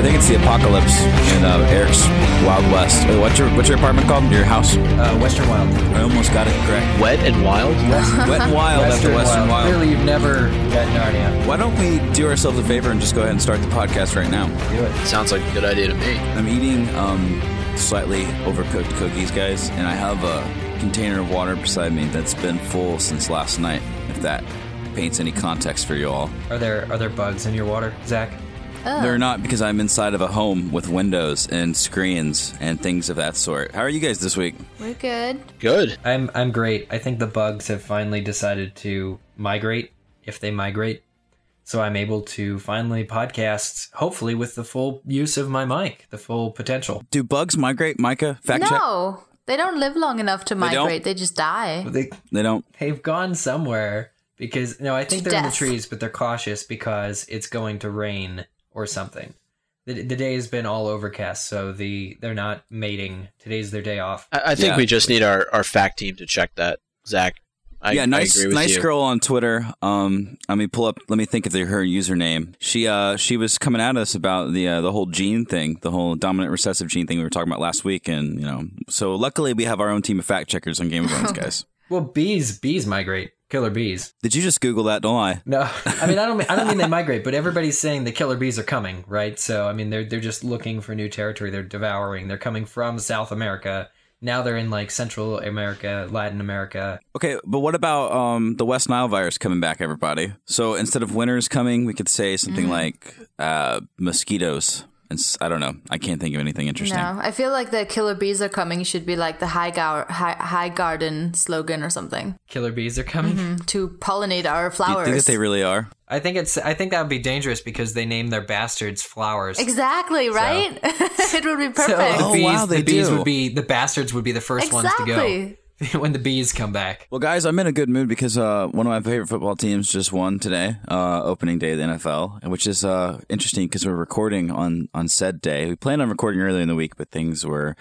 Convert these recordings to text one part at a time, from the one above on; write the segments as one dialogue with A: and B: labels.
A: I think it's the apocalypse in uh, Eric's Wild West. Wait, what's your what's your apartment called? Your house?
B: Uh, Western Wild.
A: I almost got it correct.
C: Wet and wild?
A: Wet and Wild after Western Wild.
B: Clearly, you've never met Narnia.
A: Why don't we do ourselves a favor and just go ahead and start the podcast right now?
B: Do it.
C: Sounds like a good idea to me.
A: I'm eating um, slightly overcooked cookies, guys, and I have a container of water beside me that's been full since last night. If that paints any context for you all.
B: Are there are there bugs in your water, Zach? Oh.
A: They're not because I'm inside of a home with windows and screens and things of that sort. How are you guys this week?
D: We're good.
C: Good.
B: I'm I'm great. I think the bugs have finally decided to migrate if they migrate. So I'm able to finally podcast, hopefully with the full use of my mic, the full potential.
A: Do bugs migrate, Micah? Fact check.
D: no, they don't live long enough to migrate. They just die.
B: They
A: They don't.
B: they've gone somewhere because no, I think
D: To
B: they're in the trees, but they're cautious because it's going to rain or something. The, the day has been all overcast, so the they're not mating. Today's their day off.
C: I, I think
A: Yeah.
C: we just need our, our fact team to check that. Zach, I,
A: yeah, nice,
C: I agree with
A: nice
C: you.
A: girl on Twitter. Um, let me pull up. Let me think of the, her username. She, uh, she was coming at us about the uh, the whole gene thing, the whole dominant recessive gene thing we were talking about last week, and you know, so luckily we have our own team of fact checkers on Game of Thrones, guys.
B: Well, bees bees migrate, killer bees.
A: Did you just Google that? Don't lie.
B: No, I mean I don't. mean- I don't mean they migrate, but everybody's saying the killer bees are coming, right? So I mean they're they're just looking for new territory. They're devouring. They're coming from South America. Now they're in like Central America, Latin America.
A: Okay, but what about um, the West Nile virus coming back, everybody? So instead of winters coming, we could say something like uh, mosquitoes. And s- I don't know. I can't think of anything interesting.
D: No, I feel like the killer bees are coming should be like the high, gar- high, high garden slogan or something
B: Killer bees are coming. Mm-hmm.
D: to pollinate our flowers.
A: Do you
D: flowers.
A: think that they really are?
B: I think it's. I think that would be dangerous because they name their bastards flowers.
D: exactly right. it would be
B: So
D: perfect.
B: the
A: Oh, wow, they
B: the bees
A: do.
B: would be the bastards would be the first ones to go when the bees come back.
A: Well, guys, I'm in a good mood because uh, one of my favorite football teams just won today, uh, opening day of the NFL, which is uh, interesting because we're recording on on said day. We planned on recording earlier in the week, but things were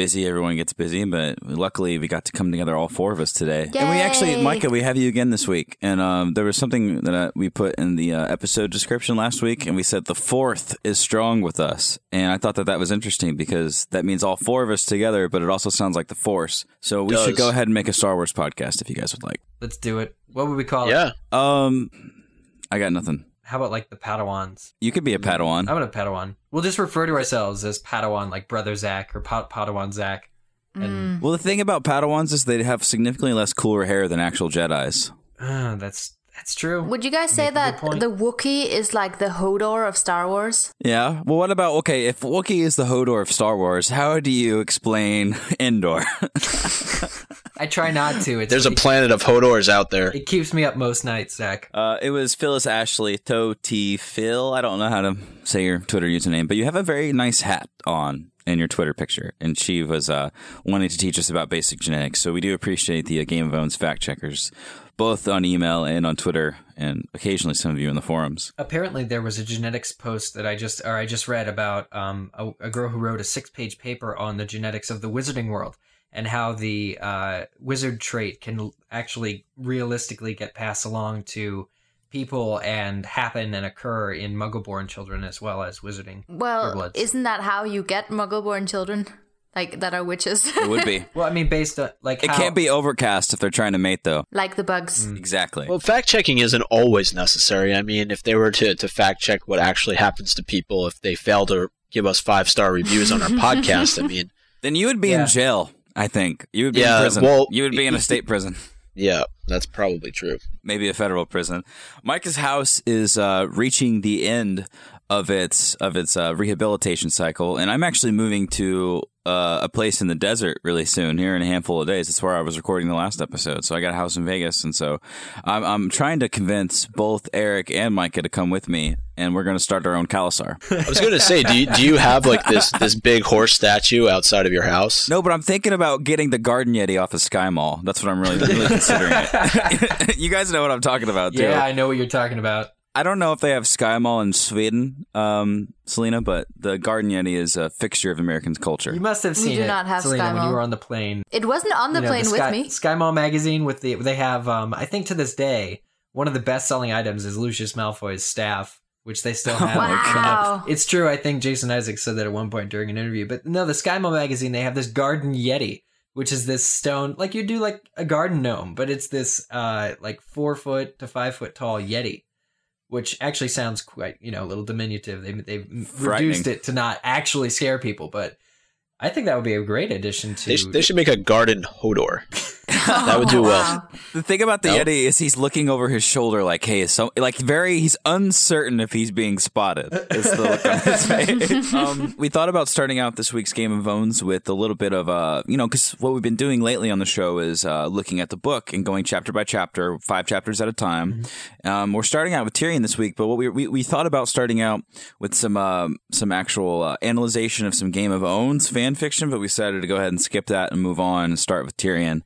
A: busy. Everyone gets busy, but luckily we got to come together, all four of us today. And we actually, Micah, we have you again this week. And um, there was something that uh, we put in the uh, episode description last week, and we said the fourth is strong with us. And I thought that that was interesting because that means all four of us together, but it also sounds like the force. So we should go ahead and make a Star Wars podcast if you guys would like.
B: Let's do it. What would we call it?
C: Yeah.
A: Um, I got nothing.
B: How about like the Padawans?
A: You could be a Padawan.
B: I'm gonna Padawan. We'll just refer to ourselves as Padawan, like Brother Zach or pa- Padawan Zach. And
A: Well, the thing about Padawans is they have significantly less cooler hair than actual Jedi's.
B: uh, that's that's true.
D: Would you guys say
B: Make
D: that the Wookiee is like the Hodor of Star Wars?
A: Yeah. Well, what about okay? If Wookiee is the Hodor of Star Wars, how do you explain Endor?
B: I try not to. It's,
C: There's a planet of Hodors out there.
B: it keeps me up most nights, Zach.
A: uh, it was Phyllis Ashley To T Phil. I don't know how to say your Twitter username, but you have a very nice hat on in your Twitter picture, and she was uh, wanting to teach us about basic genetics. So we do appreciate the uh, Game of Owns fact checkers, both on email and on Twitter, and occasionally some of you in the forums.
B: Apparently, there was a genetics post that I just or I just read about um, a, a girl who wrote a six-page paper on the genetics of the wizarding world and how the uh, wizard trait can actually realistically get passed along to people and happen and occur in Muggle-born children as well as wizarding
D: Well, isn't that how you get Muggle-born children? Like that are witches,
A: It would be.
B: well, I mean, based on like
A: It
B: how,
A: can't be overcast if they're trying to mate, though.
D: like the bugs.
A: Exactly.
C: Well, fact checking isn't always necessary. I mean, if they were to, to fact check what actually happens to people if they fail to give us five star reviews on our podcast, I mean,
A: then you would be
B: Yeah.
A: in jail. I think you would be
C: Yeah,
A: in prison.
C: well,
A: you would be in a state prison,
C: yeah, that's probably true.
A: maybe a federal prison. Micah's house is uh, reaching the end of its of its uh, rehabilitation cycle, and I'm actually moving to uh, a place in the desert really soon. Here in a handful of days, that's where I was recording the last episode. So I got a house in Vegas, and so I'm, I'm trying to convince both Eric and Micah to come with me, and we're going to start our own Khalasar.
C: I was going to say, do you, do you have like this this big horse statue outside of your house?
A: No, but I'm thinking about getting the Garden Yeti off of Sky Mall. That's what I'm really, really considering. It. you guys know what I'm talking about, too.
B: Yeah, I know what you're talking about.
A: I don't know if they have Sky Mall in Sweden, um, Selena, but the Garden Yeti is a fixture of American culture.
B: You must have seen
D: We
B: seen
D: do
B: it,
D: not have
B: Selena,
D: Sky
B: when you were on the plane.
D: It wasn't on the
B: You know,
D: plane
B: Sky,
D: with me.
B: Sky Mall magazine with the they have um I think to this day one of the best selling items is Lucius Malfoy's staff which they still have.
D: Wow.
B: It's true. I think Jason Isaacs said that at one point during an interview. But no, the SkyMall magazine, they have this garden yeti, which is this stone, like you do like a garden gnome, but it's this uh like four foot to five foot tall yeti, which actually sounds quite, you know, a little diminutive. They, they've reduced it to not actually scare people, but I think that would be a great addition to.
C: They, sh- they should make a garden Hodor. That would do well.
D: Wow.
A: The thing about the
C: No?
A: Yeti is he's looking over his shoulder like, hey, is some like very he's uncertain if he's being spotted. Is the look on his face. um, we thought about starting out this week's Game of Owns with a little bit of uh, you know, because what we've been doing lately on the show is uh, looking at the book and going chapter by chapter, five chapters at a time. Um, we're starting out with Tyrion this week, but what we we, we thought about starting out with some um some actual uh, analyzation of some Game of Owns fan fiction, but we decided to go ahead and skip that and move on and start with Tyrion.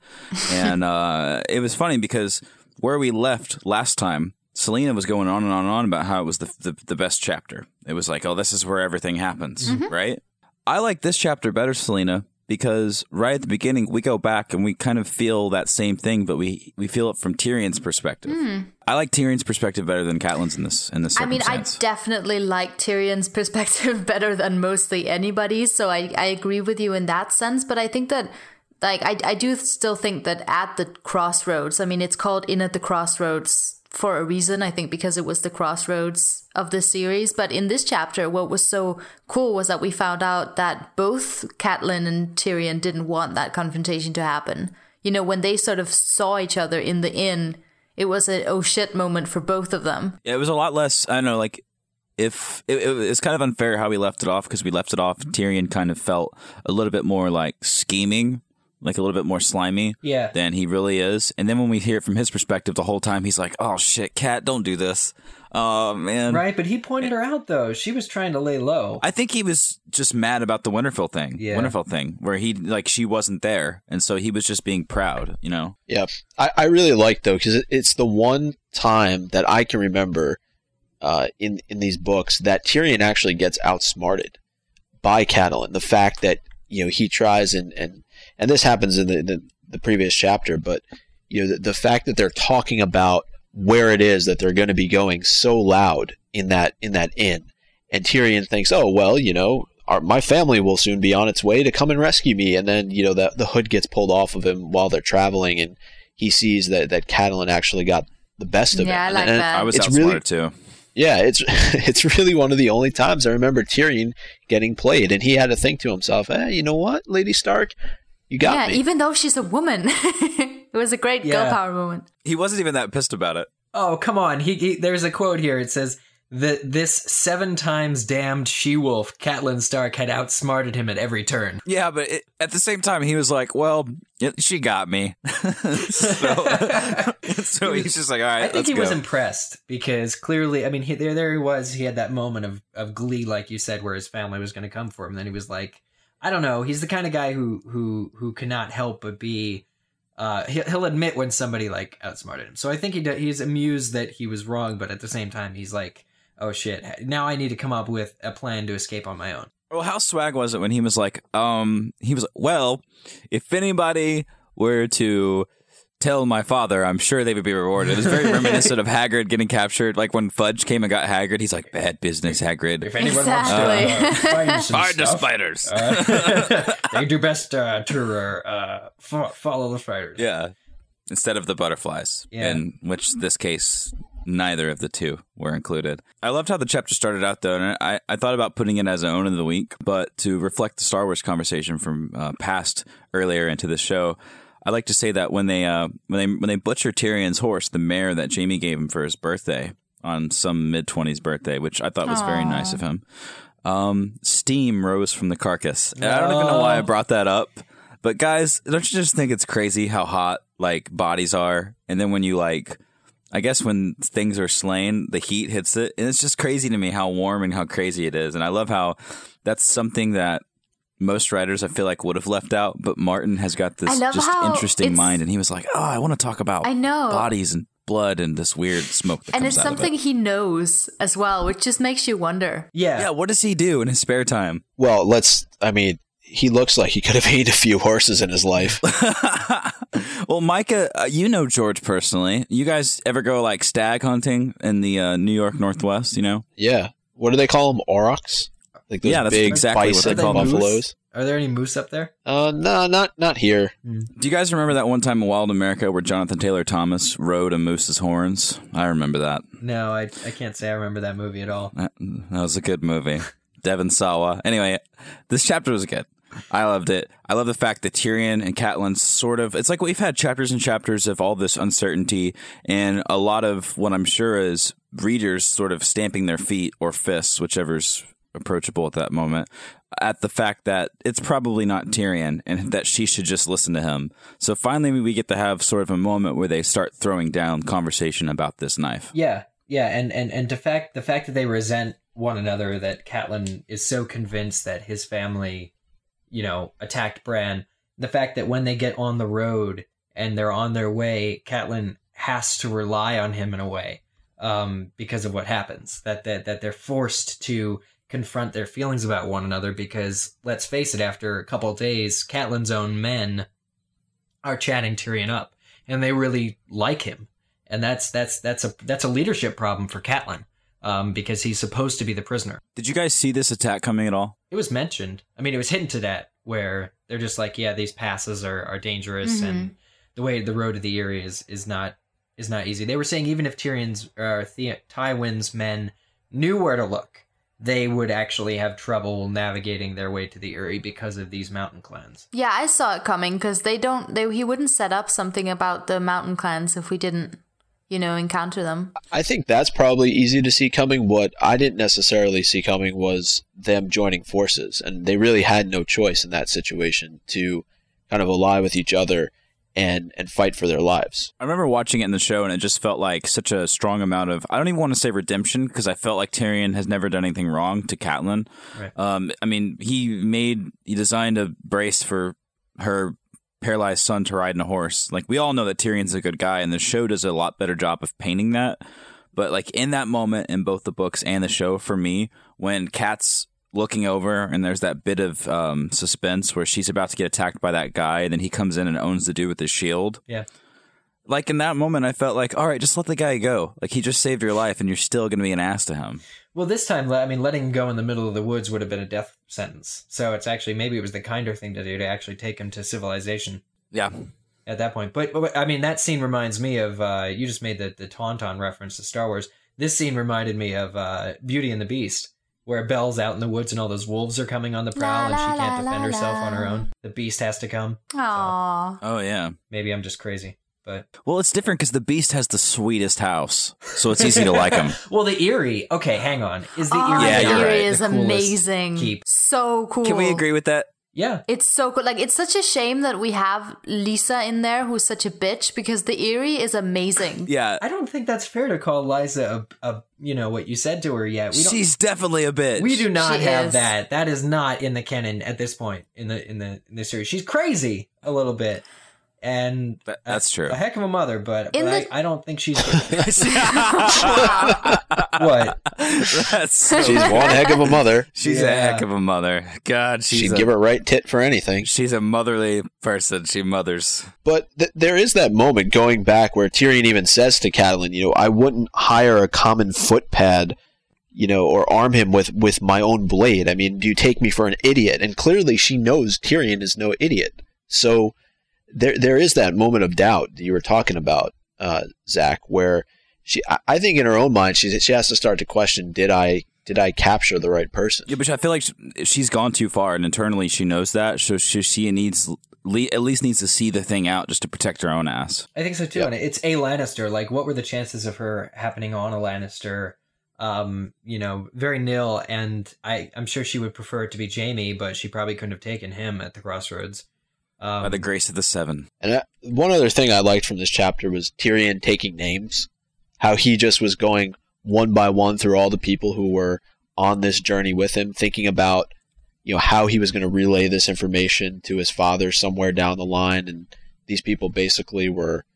A: And uh, it was funny because where we left last time, Selena was going on and on and on about how it was the, the, the best chapter. It was like, oh, this is where everything happens, right? I like this chapter better, Selena, because right at the beginning we go back and we kind of feel that same thing, but we, we feel it from Tyrion's perspective. I like Tyrion's perspective better than Catelyn's in this in this.
D: I mean, I definitely like Tyrion's perspective better than mostly anybody's, so I, I agree with you in that sense. But I think that, like, I, I do still think that at the crossroads, I mean, it's called In at the Crossroads for a reason, I think, because it was the crossroads of the series. But in this chapter, what was so cool was that we found out that both Catelyn and Tyrion didn't want that confrontation to happen. You know, when they sort of saw each other in the inn, it was a oh shit moment for both of them.
A: It was a lot less. I don't know, like if it, it's kind of unfair how we left it off because we left it off. Tyrion kind of felt a little bit more like scheming, like a little bit more slimy
B: Yeah.
A: than he really is. And then when we hear it from his perspective, the whole time he's like, "Oh shit, Cat, don't do this." Oh man,
B: Right, but he pointed her out though. She was trying to lay low.
A: I think he was just mad about the Winterfell thing.
B: Yeah.
A: Winterfell thing, where he like she wasn't there, and so he was just being proud. You know.
C: Yeah, I, I really like though because it, it's the one time that I can remember uh, in in these books that Tyrion actually gets outsmarted by Catelyn. The fact that you know he tries and and and this happens in the the, the previous chapter, but you know the, the fact that they're talking about where it is that they're going to be going so loud in that in that inn, and Tyrion thinks, oh well, you know. Our, my family will soon be on its way to come and rescue me, and then you know the the hood gets pulled off of him while they're traveling, and he sees that that Catelyn actually got the best of
D: Yeah, I like
C: And-
D: that.
A: I was
C: It's
A: outsmarted
C: really-
A: too.
C: yeah, it's it's really one of the only times I remember Tyrion getting played, and he had to think to himself, "Eh, you know what, Lady Stark, you got
D: yeah,
C: me."
D: even though she's a woman. it was a great girl power moment.
A: He wasn't even that pissed about it.
B: Oh, come on. He, he there's a quote here. It says that this seven times damned she-wolf, Catelyn Stark, had outsmarted him at every turn.
A: Yeah, but it, at the same time, he was like, "Well, yeah, she got me." so, so he's just like, "All right,
B: I think
A: let's
B: he
A: go."
B: was impressed because clearly, I mean, he, there there he was. He had that moment of, of glee, like you said, where his family was going to come for him. And then he was like, I don't know. He's the kind of guy who who who cannot help but be. Uh, he'll, admit when somebody like outsmarted him. So I think he he's amused that he was wrong, but at the same time, he's like, oh shit, now I need to come up with a plan to escape on my own.
A: well, how swag was it when he was like, um, he was "Well, if anybody were to." Tell my father, I'm sure they would be rewarded. It was very reminiscent of Hagrid getting captured. Like when Fudge came and got Hagrid, he's like, "Bad business, Hagrid.
B: If anyone
D: Exactly.
B: wants to uh, find some
A: Find the
B: stuff,
A: spiders."
B: uh, they do best uh, to uh, fo- follow the spiders.
A: Yeah. Instead of the butterflies.
B: Yeah.
A: In which this case neither of the two were included. I loved how the chapter started out though, and I, I thought about putting it as an own of the week, but to reflect the Star Wars conversation from uh, past earlier into the show, I like to say that when they uh, when they when they butcher Tyrion's horse, the mare that Jaime gave him for his birthday on some mid twenties birthday, which I thought was very nice of him. Um, steam rose from the carcass. And I don't even know why I brought that up. But guys, don't you just think it's crazy how hot like bodies are? And then when you like I guess when things are slain, the heat hits it. And it's just crazy to me how warm and how crazy it is. And I love how that's something that most writers I feel like would have left out, but Martin has got this just interesting mind and he was like, "Oh, I want to talk about
D: I know.
A: bodies and blood and this weird smoke that
D: And
A: comes
D: it's
A: out of it."
D: something he knows as well, which just makes you wonder.
B: Yeah.
A: Yeah, what does he do in his spare time?
C: well, let's. I mean, he looks like he could have ate a few horses in his life.
A: Well, Micah, uh, you know George personally. You guys ever go like stag hunting in the uh, New York Northwest? You know?
C: Yeah. What do they call them? Aurochs? Like those
A: Yeah, that's
C: big
A: exactly what
C: bison
A: they call
B: them.
C: buffaloes?
B: Are there any moose up there?
C: Uh, no, not not here.
A: Do you guys remember that one time in Wild America where Jonathan Taylor Thomas rode a moose's horns? I remember that.
B: No, I, I can't say I remember that movie at all.
A: That, that was a good movie. Devon Sawa. Anyway, this chapter was good. I loved it. I love the fact that Tyrion and Catelyn sort of it's like we've had chapters and chapters of all this uncertainty and a lot of what I'm sure is readers sort of stamping their feet or fists, whichever's approachable at that moment, at the fact that it's probably not Tyrion and that she should just listen to him. So finally we get to have sort of a moment where they start throwing down conversation about this knife.
B: Yeah, yeah, and and and the fact the fact that they resent one another, that Catelyn is so convinced that his family, you know, attacked Bran. The fact that when they get on the road and they're on their way, Catelyn has to rely on him in a way um, because of what happens. That that that they're forced to confront their feelings about one another because let's face it, after a couple of days, Catelyn's own men are chatting Tyrion up, and they really like him and that's that's that's a that's a leadership problem for Catelyn, um, because he's supposed to be the prisoner.
A: Did you guys see this attack coming at all?
B: It was mentioned. I mean, it was hinted at where they're just like, yeah, these passes are, are dangerous, and the way the road to the Eyrie is is not is not easy. They were saying even if Tyrion's or the- Tywin's men knew where to look, they would actually have trouble navigating their way to the Eyrie because of these mountain clans.
D: Yeah, I saw it coming because they don't. They he wouldn't set up something about the mountain clans if we didn't, you know, encounter them.
C: I think that's probably easy to see coming. What I didn't necessarily see coming was them joining forces, and they really had no choice in that situation to kind of ally with each other and and fight for their lives.
A: I remember watching it in the show, and it just felt like such a strong amount of. I don't even want to say redemption because I felt like Tyrion has never done anything wrong to Catelyn.
B: Right.
A: Um, I mean, he made he designed a brace for her paralyzed son to ride in a horse. Like we all know that Tyrion's a good guy, and the show does a lot better job of painting that. But like in that moment in both the books and the show, for me, when Kat's looking over and there's that bit of um, suspense where she's about to get attacked by that guy, and then he comes in and owns the dude with his shield
B: Yeah.
A: like in that moment, I felt like, all right, just let the guy go. Like he just saved your life, and you're still going to be an ass to him.
B: Well, this time, I mean, letting him go in the middle of the woods would have been a death sentence. So it's actually maybe it was the kinder thing to do to actually take him to civilization
A: Yeah,
B: at that point. But, but I mean, that scene reminds me of uh, you just made the the Tauntaun reference to Star Wars. This scene reminded me of uh, Beauty and the Beast, where Belle's out in the woods and all those wolves are coming on the prowl, and she
D: La,
B: can't
D: la,
B: defend
D: la,
B: herself
D: la.
B: on her own. The Beast has to come.
D: Aww.
A: oh yeah.
B: Maybe I'm just crazy, but
A: Well, it's different because the Beast has the sweetest house, so it's easy to like him.
B: well, the Eyrie. Okay, hang on. Is the
D: Oh,
B: Eyrie?
A: Yeah,
D: the
A: you're right.
D: Eyrie
B: the
D: is amazing.
B: Keep.
D: So cool.
A: Can we agree with that?
B: Yeah.
D: It's so good. Like it's such a shame that we have Lysa in there, who's such a bitch, because the Eyrie is amazing.
A: Yeah,
B: I don't think that's fair to call Lysa a, a you know what you said to her yet. We don't,
A: she's definitely a bitch.
B: we do not
D: She
B: have
D: is.
B: that. That is not in the canon at this point in the in the in the series. She's crazy a little bit, and
A: That- that's true.
B: a heck of a mother. But, but
D: the-
B: I, I don't think she's what.
A: That's so-
C: She's one heck of a mother.
A: she's a heck of a mother. God, she's
C: She'd
A: a,
C: give her right tit for anything.
A: she's a motherly person. She mothers.
C: But th- there is that moment going back where Tyrion even says to Catelyn, you know, I wouldn't hire a common footpad, you know, or arm him with with my own blade. I mean, do you take me for an idiot? And clearly, she knows Tyrion is no idiot. So there there is that moment of doubt that you were talking about, uh, Zach, where she, I- I think in her own mind, she she has to start to question, did I did I capture the right person?
A: Yeah, but I feel like she's gone too far, and internally she knows that. So she, she needs le- at least needs to see the thing out just to protect her own ass.
B: I think so too.
C: Yeah.
B: And it's a Lannister. Like, what were the chances of her happening on a Lannister? Um, you know, very nil. And I, I'm sure she would prefer it to be Jaime, but she probably couldn't have taken him at the crossroads. Um,
A: By the grace of the seven.
C: And I, one other thing I liked from this chapter was Tyrion taking names. How he just was going one by one through all the people who were on this journey with him, thinking about you know how he was going to relay this information to his father somewhere down the line, and these people basically were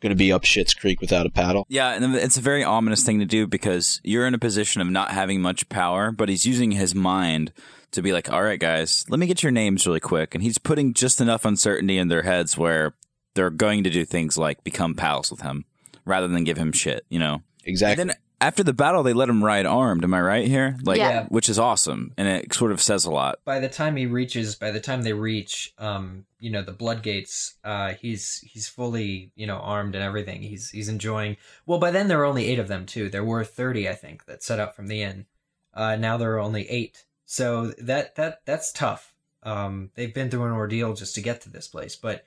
C: going to be up Shit's Creek without a paddle.
A: Yeah, and it's a very ominous thing to do because you're in a position of not having much power, but he's using his mind to be like, "All right, guys, let me get your names really quick," and he's putting just enough uncertainty in their heads where they're going to do things like become pals with him rather than give him shit. You know.
C: Exactly.
A: And then after the battle, they let him ride armed. Am I right here? Like,
D: Yeah.
A: which is awesome, and it sort of says a lot.
B: by the time he reaches by the time they reach um you know the blood gates uh he's he's fully you know armed and everything he's he's enjoying well by then there were only eight of them too there were 30 i think that set up from the inn uh now there are only eight so that that that's tough. Um they've been through an ordeal just to get to this place but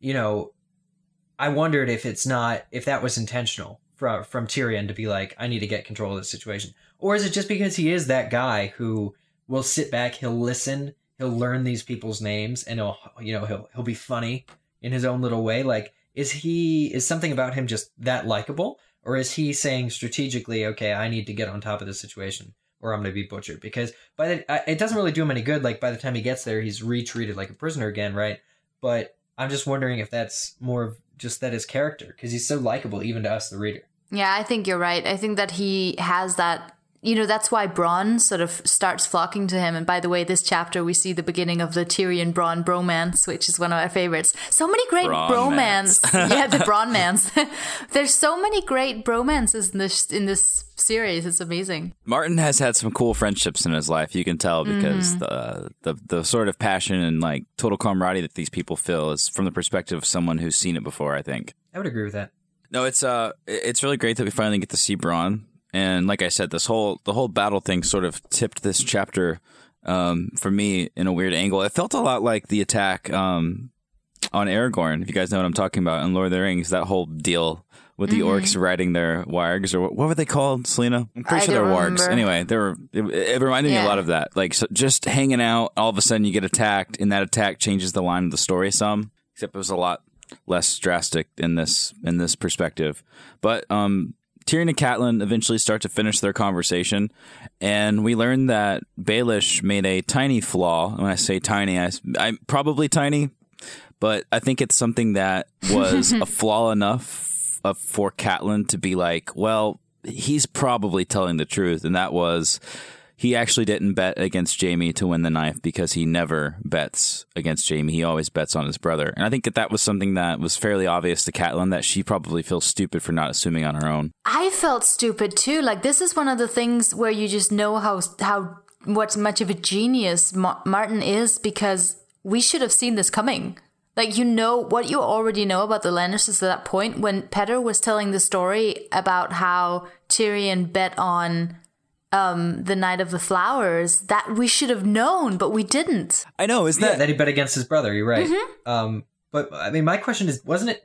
B: you know i wondered if it's not if that was intentional from from tyrion to be like i need to get control of this situation. Or is it just because he is that guy who will sit back, he'll listen, he'll learn these people's names, and he'll you know he'll he'll be funny in his own little way. Like, is he is something about him just that likable, or is he saying strategically, okay, I need to get on top of this situation, or I'm going to be butchered? Because by the it doesn't really do him any good. Like by the time he gets there, he's retreated like a prisoner again, right? But I'm just wondering if that's more of just that his character, because he's so likable even to us, the reader.
D: Yeah, I think you're right. I think that he has that. You know, that's why Bronn sort of starts flocking to him. And by the way, this chapter we see the beginning of the Tyrion Bronn bromance, which is one of our favorites. So many great
A: Bromance.
D: bromance. yeah, the Bronmance. There's so many great bromances in this in this series. It's amazing.
A: Martin has had some cool friendships in his life. You can tell because
D: Mm-hmm.
A: the, the the sort of passion and like total camaraderie that these people feel is from the perspective of someone who's seen it before. I think.
B: I would agree with that.
A: No, it's uh, it's really great that we finally get to see Bronn. And like I said, this whole the whole battle thing sort of tipped this chapter um, for me in a weird angle. It felt a lot like the attack um, on Aragorn. If you guys know what I'm talking about in Lord of the Rings, that whole deal with the orcs riding their wargs or what, what were they called, Selena? I'm pretty
D: I
A: sure they're wargs.
D: remember.
A: Anyway, they were. It, it reminded me a lot of that. Like so just hanging out, all of a sudden you get attacked, and that attack changes the line of the story some. Except it was a lot less drastic in this in this perspective. But um, Tyrion and Catelyn eventually start to finish their conversation, and we learn that Baelish made a tiny flaw. When I say tiny, I, I'm probably tiny, but I think it's something that was a flaw enough of, for Catelyn to be like, well, he's probably telling the truth, and that was he actually didn't bet against Jaime to win the knife because he never bets against Jaime. He always bets on his brother. And I think that that was something that was fairly obvious to Catelyn that she probably feels stupid for not assuming on her own.
D: I felt stupid too. Like this is one of the things where you just know how how what much of a genius Ma- Martin is because we should have seen this coming. Like you know what you already know about the Lannisters at that point when Petyr was telling the story about how Tyrion bet on um the Knight of the Flowers that we should have known but we didn't.
A: I know, isn't
B: Yeah,
A: that
B: that he bet against his brother. You're right. Um, but I mean, my question is, wasn't it?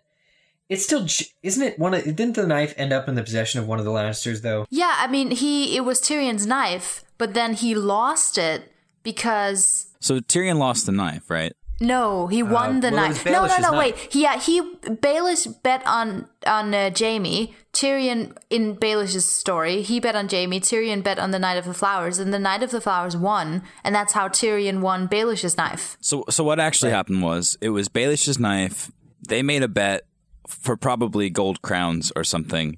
B: It's still, j- isn't it one of? Didn't the knife end up in the possession of one of the Lannisters, though?
D: Yeah, I mean he it was Tyrion's knife, but then he lost it because
A: so? Tyrion lost the knife, right?
D: No, he won the
B: Uh, well,
D: knife. No, no, no.
B: knife.
D: Wait. Yeah, he Baelish bet on on uh, Jaime. Tyrion in Baelish's story, he bet on Jaime. Tyrion bet on the Knight of the Flowers, and the Knight of the Flowers won, and that's how Tyrion won Baelish's knife.
A: So, so what actually happened was it was Baelish's knife. They made a bet for probably gold crowns or something.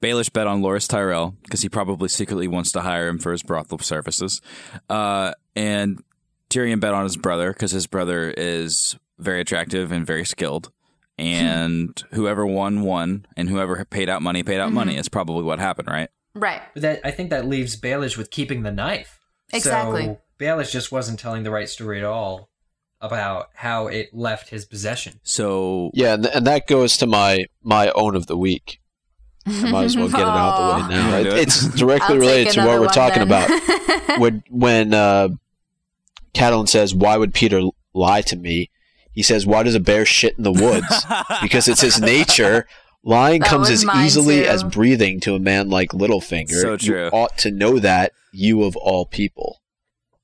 A: Baelish bet on Loras Tyrell because he probably secretly wants to hire him for his brothel services. Uh, and Tyrion bet on his brother because his brother is very attractive and very skilled. And whoever won, won. And whoever paid out money, paid out money. It's probably what happened, right?
D: Right.
B: But that I think that leaves Baelish with keeping the knife.
D: Exactly.
B: So Baelish just wasn't telling the right story at all about how it left his possession.
A: So
C: Yeah, and, and that goes to my my own of the week. I might as well get it out of the way now.
A: You wanna do it?
C: It's directly related to what we're talking
D: then.
C: about. when when uh, Catelyn says, "Why would Petyr lie to me?" He says, "Why does a bear shit in the woods?" because it's his nature. Lying
D: That
C: comes as easily
D: too.
C: as breathing to a man like Littlefinger.
A: So true.
C: You ought to know that, you of all people.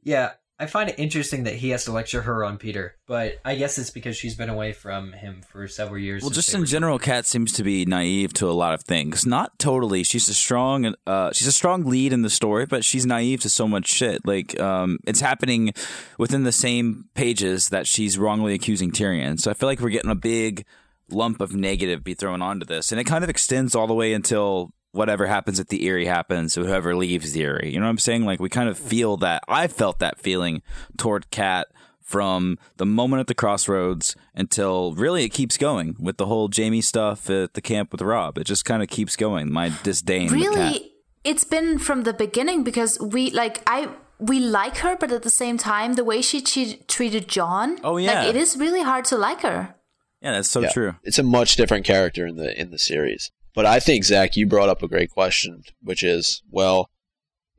B: Yeah, I find it interesting that he has to lecture her on Petyr, but I guess it's because she's been away from him for several years.
A: Well, just in general, Kat seems to be naive to a lot of things. Not totally. She's a strong, uh, she's a strong lead in the story, but she's naive to so much shit. Like, um, it's happening within the same pages that she's wrongly accusing Tyrion. So I feel like we're getting a big lump of negative be thrown onto this, and it kind of extends all the way until whatever happens at the Eyrie happens. Whoever leaves the Eyrie, you know what I'm saying? Like, we kind of feel that. I felt that feeling toward Kat from the moment at the crossroads until really it keeps going with the whole Jaime stuff at the camp with Robb. It just kind of keeps going. My disdain.
D: really it's been from the beginning because we like i we like her but at the same time the way she che- treated jon
A: Oh, yeah.
D: like it is really hard to like her
A: Yeah, that's so
C: Yeah.
A: true.
C: It's a much different character in the in the series. But I think Zach, you brought up a great question, which is, well,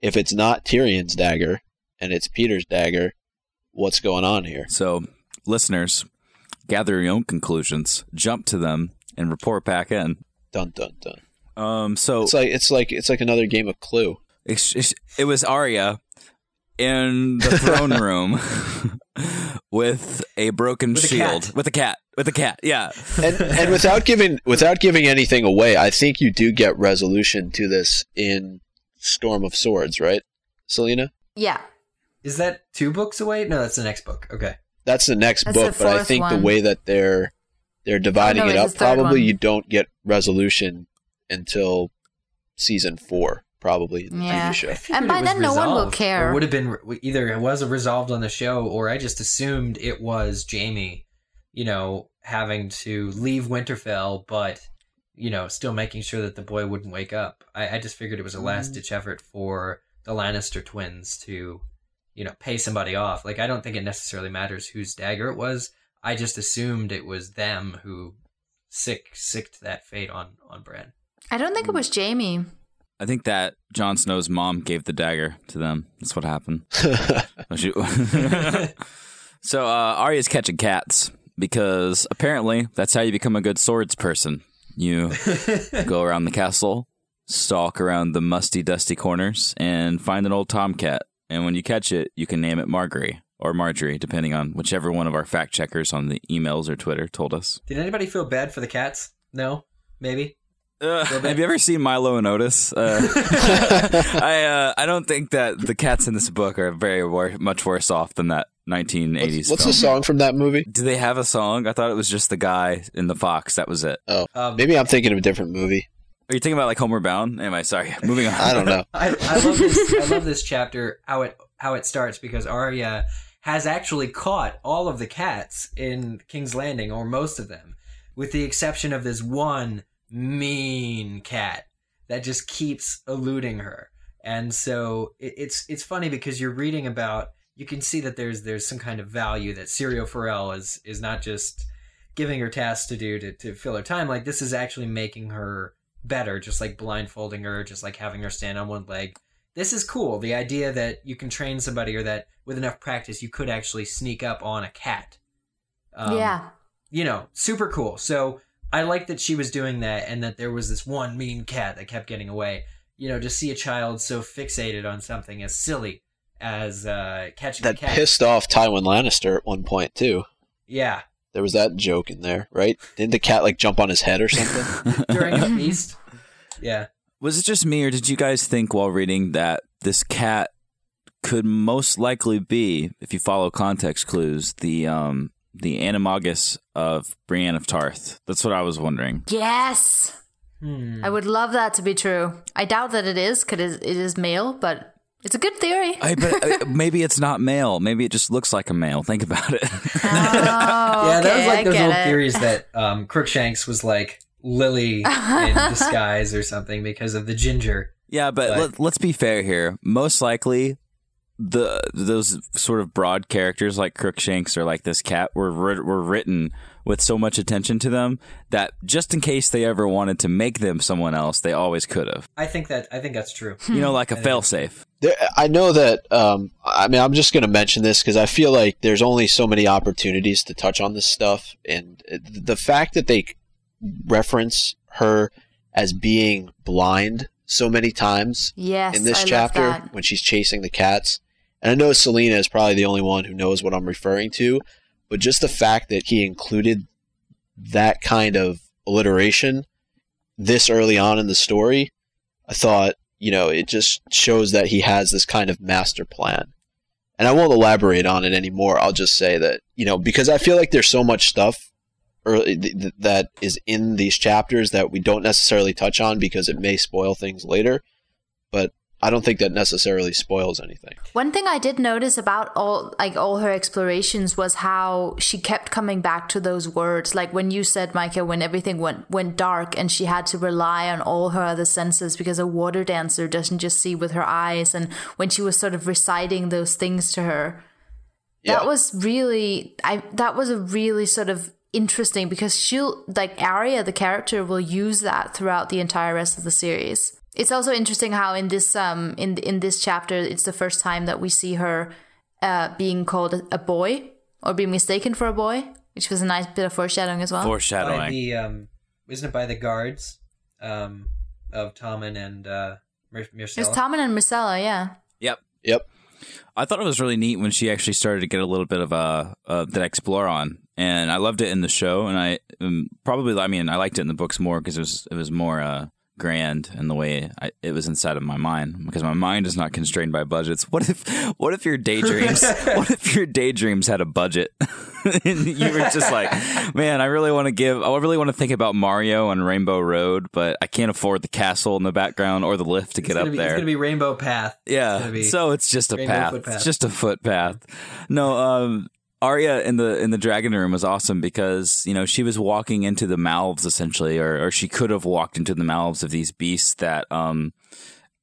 C: if it's not Tyrion's dagger and it's Petyr's dagger, what's going on here?
A: So, listeners, gather your own conclusions, jump to them, and report back in.
C: Dun dun dun.
A: Um, so
C: It's like it's like it's like another game of Clue.
A: it's- it's- it was Arya in the throne room with a broken
B: With
A: shield
B: cat.
A: with a cat with a cat. Yeah,
C: And and without giving without giving anything away, I think you do get resolution to this in Storm of Swords, right? Selena?
D: yeah
B: Is that two books away? No, that's the next book. Okay.
C: That's the next
D: That's
C: book,
D: the
C: but I
D: fourth
C: think the way that they're they're dividing
D: Oh, no,
C: it up, probably
D: one.
C: you don't get resolution until season four, probably in the
D: Yeah.
C: TV show.
D: And by
B: it was
D: then no one will care.
B: Or would have been either it was resolved on the show, or I just assumed it was Jaime, you know, having to leave Winterfell, but you know, still making sure that the boy wouldn't wake up. I, I just figured it was a
D: Mm.
B: last ditch effort for the Lannister twins to, you know, pay somebody off. Like I don't think it necessarily matters whose dagger it was. I just assumed it was them who sick sicked that fate on on Bran.
D: i don't think it was jaime
A: I think that Jon Snow's mom gave the dagger to them. That's what happened. So uh, Arya's catching cats because apparently that's how you become a good swords person. You go around the castle, stalk around the musty, dusty corners, and find an old tomcat. And when you catch it, you can name it Margery or Marjorie, depending on whichever one of our fact checkers on the emails or Twitter told us.
B: Did anybody feel bad for the cats? No, maybe.
A: Uh, have you ever seen Milo and Otis? Uh, I uh, I don't think that the cats in this book are very wor- much worse off than that 1980s
C: What's, what's the song from that movie?
A: Do they have a song? I thought it was just the guy in the fox. That was it.
C: Oh,
B: Um,
C: maybe I'm thinking of a different movie.
A: Are you thinking about like Homeward Bound? Am Anyway, sorry. Moving on.
C: I don't know.
B: I, I love this. I love this chapter. How it how it starts because Arya has actually caught all of the cats in King's Landing, or most of them, with the exception of this one mean cat that just keeps eluding her. And so it, it's it's funny because you're reading about. You can see that there's there's some kind of value that Syrio Forel is is not just giving her tasks to do to, to fill her time. Like this is actually making her better, just like blindfolding her, just like having her stand on one leg. This is cool. The idea that you can train somebody or that with enough practice you could actually sneak up on a cat. Um,
D: yeah
B: You know, super cool. So I like that she was doing that and that there was this one mean cat that kept getting away. You know, to see a child so fixated on something as silly as uh, catching
C: That
B: a cat.
C: pissed off Tywin Lannister at one point too.
B: Yeah.
C: There was that joke in there, right? Didn't the cat like jump on his head or something?
B: During a feast. Yeah.
A: Was it just me, or did you guys think while reading that this cat could most likely be, if you follow context clues, the um the animagus of Brienne of Tarth? That's what I was wondering.
D: yes
B: Hmm.
D: i would love that to be true i doubt that it is because it is male but it's a good theory
A: I, but uh, maybe it's not male. Maybe it just looks like a male. Think about it.
D: oh,
B: yeah, that was like those old
D: it.
B: theories that um, Crookshanks was like Lily in disguise or something because of the ginger.
A: Yeah, but
B: But-
A: let, let's be fair here. Most likely, the those sort of broad characters like Crookshanks or like this cat were were written with so much attention to them that just in case they ever wanted to make them someone else, they always could have.
B: I think that I think that's true.
A: You know, like a
B: think
A: failsafe.
C: I know that. Um, I mean, I'm just going to mention this because I feel like there's only so many opportunities to touch on this stuff, and the fact that they reference her as being blind so many times
D: yes
C: in this
D: I
C: chapter when she's chasing the cats, and I know Selena is probably the only one who knows what I'm referring to, but just the fact that he included that kind of alliteration this early on in the story, I thought, you know, it just shows that he has this kind of master plan. And I won't elaborate on it anymore. I'll just say that, you know, because I feel like there's so much stuff early, th- th- that is in these chapters that we don't necessarily touch on because it may spoil things later. I don't think that necessarily spoils anything.
D: One thing I did notice about all like all her explorations was how she kept coming back to those words. Like when you said, Micah, when everything went went dark and she had to rely on all her other senses because a water dancer doesn't just see with her eyes, and when she was sort of reciting those things to her, that was really I that was a really sort of interesting because she'll like Arya the character will use that throughout the entire rest of the series. It's also interesting how in this um in in this chapter it's the first time that we see her uh being called a, a boy or being mistaken for a boy, which was a nice bit of foreshadowing as well.
B: by
A: Foreshadowing.
B: the um, isn't it by the guards um, of Tommen and uh, Mir-
D: It's
B: Myrcella?
D: Tommen and Myrcella, yeah.
A: Yep.
C: Yep.
A: I thought it was really neat when she actually started to get a little bit of a uh, that explore on, and I loved it in the show. And I um, probably, I mean, I liked it in the books more because it was it was more uh, grand in the way I, it was inside of my mind because my mind is not constrained by budgets. What if what if your daydreams? what if your daydreams had a budget? and you were just like, man, I really want to give, I really want to think about Mario on Rainbow Road, but I can't afford the castle in the background or the lift to
B: It's
A: get up
B: be,
A: there.
B: It's gonna be Rainbow Path.
A: Yeah.
B: be-
A: So it's just a
B: rainbow
A: path.
B: footpath.
A: It's just a footpath. No, um Arya in the in the dragon room was awesome because, you know, she was walking into the mouths essentially, or, or she could have walked into the mouths of these beasts that um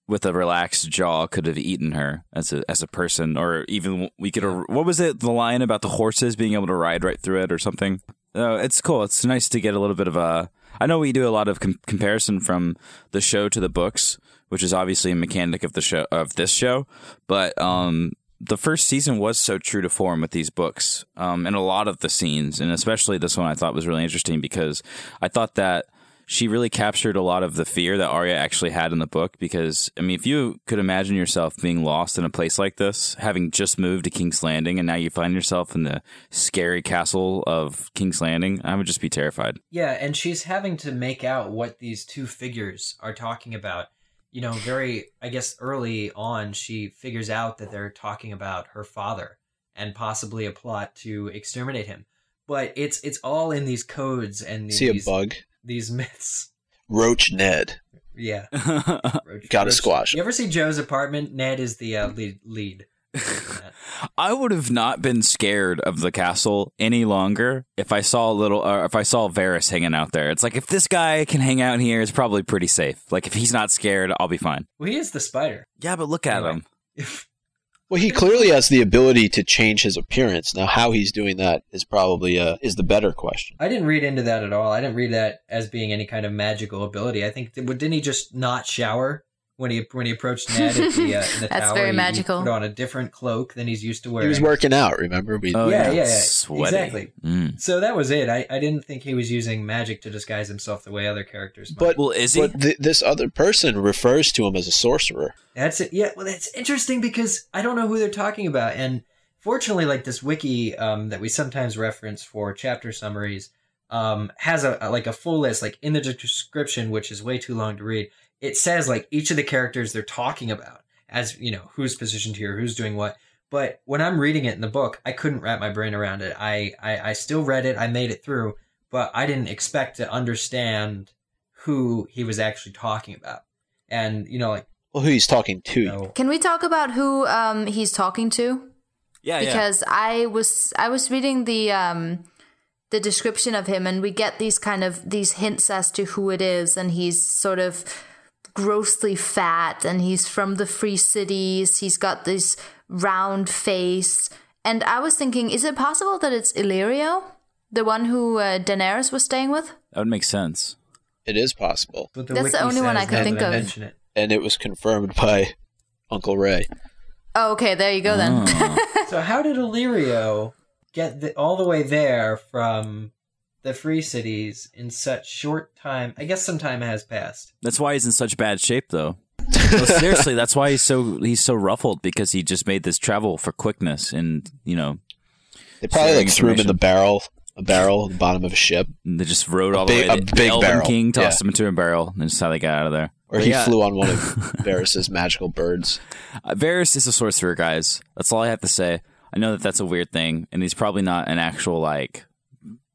A: with a relaxed jaw could have eaten her as a as a person or even we could what was it the line about the horses being able to ride right through it or something? Uh, it's cool. It's nice to get a little bit of a i know we do a lot of com- comparison from the show to the books which is obviously a mechanic of the show of this show but um the first season was so true to form with these books um, and a lot of the scenes and especially this one i thought was really interesting because i thought that she really captured a lot of the fear that Arya actually had in the book because I mean if you could imagine yourself being lost in a place like this having just moved to King's Landing and now you find yourself in the scary castle of King's Landing I would just be terrified.
B: Yeah, and she's having to make out what these two figures are talking about. You know, very, I guess, early on, she figures out that they're talking about her father and possibly a plot to exterminate him. But it's it's all in these codes and these,
C: See a bug?
B: these myths.
C: Roach Ned.
B: Yeah, Roach-
C: Gotta
B: Roach-
C: squash
B: You ever see Joe's apartment? Ned is the uh, lead. lead.
A: I would have not been scared of the castle any longer if I saw a little, or if I saw Varys hanging out there. It's like if this guy can hang out here, it's probably pretty safe. Like if he's not scared, I'll be fine.
B: well, he is the spider.
A: Yeah, but look at
B: Anyway.
A: him.
C: Well, he clearly has the ability to change his appearance. Now, how he's doing that is probably uh, is the better question.
B: I didn't read into that at all. I didn't read that as being any kind of magical ability. I think didn't he just not shower when he when he approached Ned at the, uh, in the
D: That's
B: tower?
D: very
B: He- he
D: magical.
B: put on a different cloak than he's used to wearing.
C: He was working out. Remember? We,
A: Oh,
B: Yeah,
A: yeah,
B: yeah, yeah.
A: Sweaty.
B: Exactly.
A: Mm.
B: So that was it. I, I didn't think he was using magic to disguise himself the way other characters. Might.
C: But
A: Well, is he?
C: but th- this other person refers to him as a sorcerer.
B: That's it. Yeah, well, that's interesting because I don't know who they're talking about, and fortunately, like this wiki um, that we sometimes reference for chapter summaries um, has a, a- like a full list, like in the description, which is way too long to read. It says like each of the characters they're talking about, as you know, who's positioned here, who's doing what. But when I'm reading it in the book, I couldn't wrap my brain around it. I, I, I still read it, I made it through, but I didn't expect to understand who he was actually talking about. And you know, like
C: Well, who he's talking to?
B: you know,
D: Can we talk about who um, he's talking to?
A: yeah, yeah.
D: because I was I was reading the um the description of him and we get these kind of these hints as to who it is and he's sort of grossly fat and he's from the free cities he's got this round face and I was thinking is it possible that it's Illyrio the one who uh, Daenerys was staying with
A: That would make sense.
C: It is possible,
B: But the
D: That's the only one I could think of.
B: it.
C: and it was confirmed by Uncle Ray.
D: oh okay there you go then
A: Oh.
B: So how did Illyrio get the, all the way there from the free cities in such short time? I guess some time has passed.
A: That's why he's in such bad shape, though. no, seriously, that's why he's so he's so ruffled because he just made this travel for quickness and you know
C: They probably like threw him in the barrel, a barrel at the bottom of a ship, And
A: they just rode all
C: big-
A: the way.
C: a
A: The
C: big
A: Elven
C: barrel,
A: King tossed
C: yeah.
A: him into a barrel, and just how they got out of there.
C: or
A: But
C: he
A: yeah,
C: flew on one of Varys's magical birds.
A: uh, Varys is a sorcerer, guys. That's all I have to say. I know that that's a weird thing, and he's probably not an actual like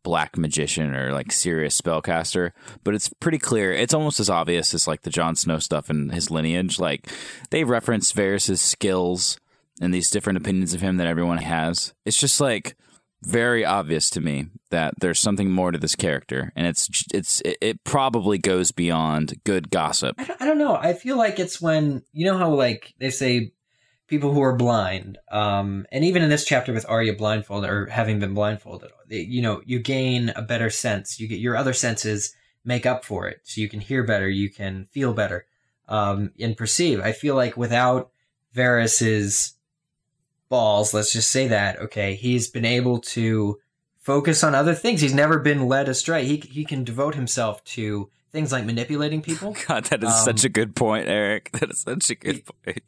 A: black magician or like serious spellcaster, but it's pretty clear. It's almost as obvious as like the Jon Snow stuff and his lineage. Like they reference Varys's skills and these different opinions of him that everyone has. It's just like very obvious to me that there's something more to this character, and it's it's it probably goes beyond good gossip.
B: I don't, I don't know. I feel like it's when you know how like they say people who are blind, um, and even in this chapter with Arya blindfolded or having been blindfolded, you know, you gain a better sense. You get your other senses make up for it, so you can hear better, you can feel better, um, and perceive. I feel like without Varys's balls, let's just say that, okay, he's been able to focus on other things. He's never been led astray. He he can devote himself to things like manipulating people.
A: God, that is um, such a good point, Eric. That is such a good point.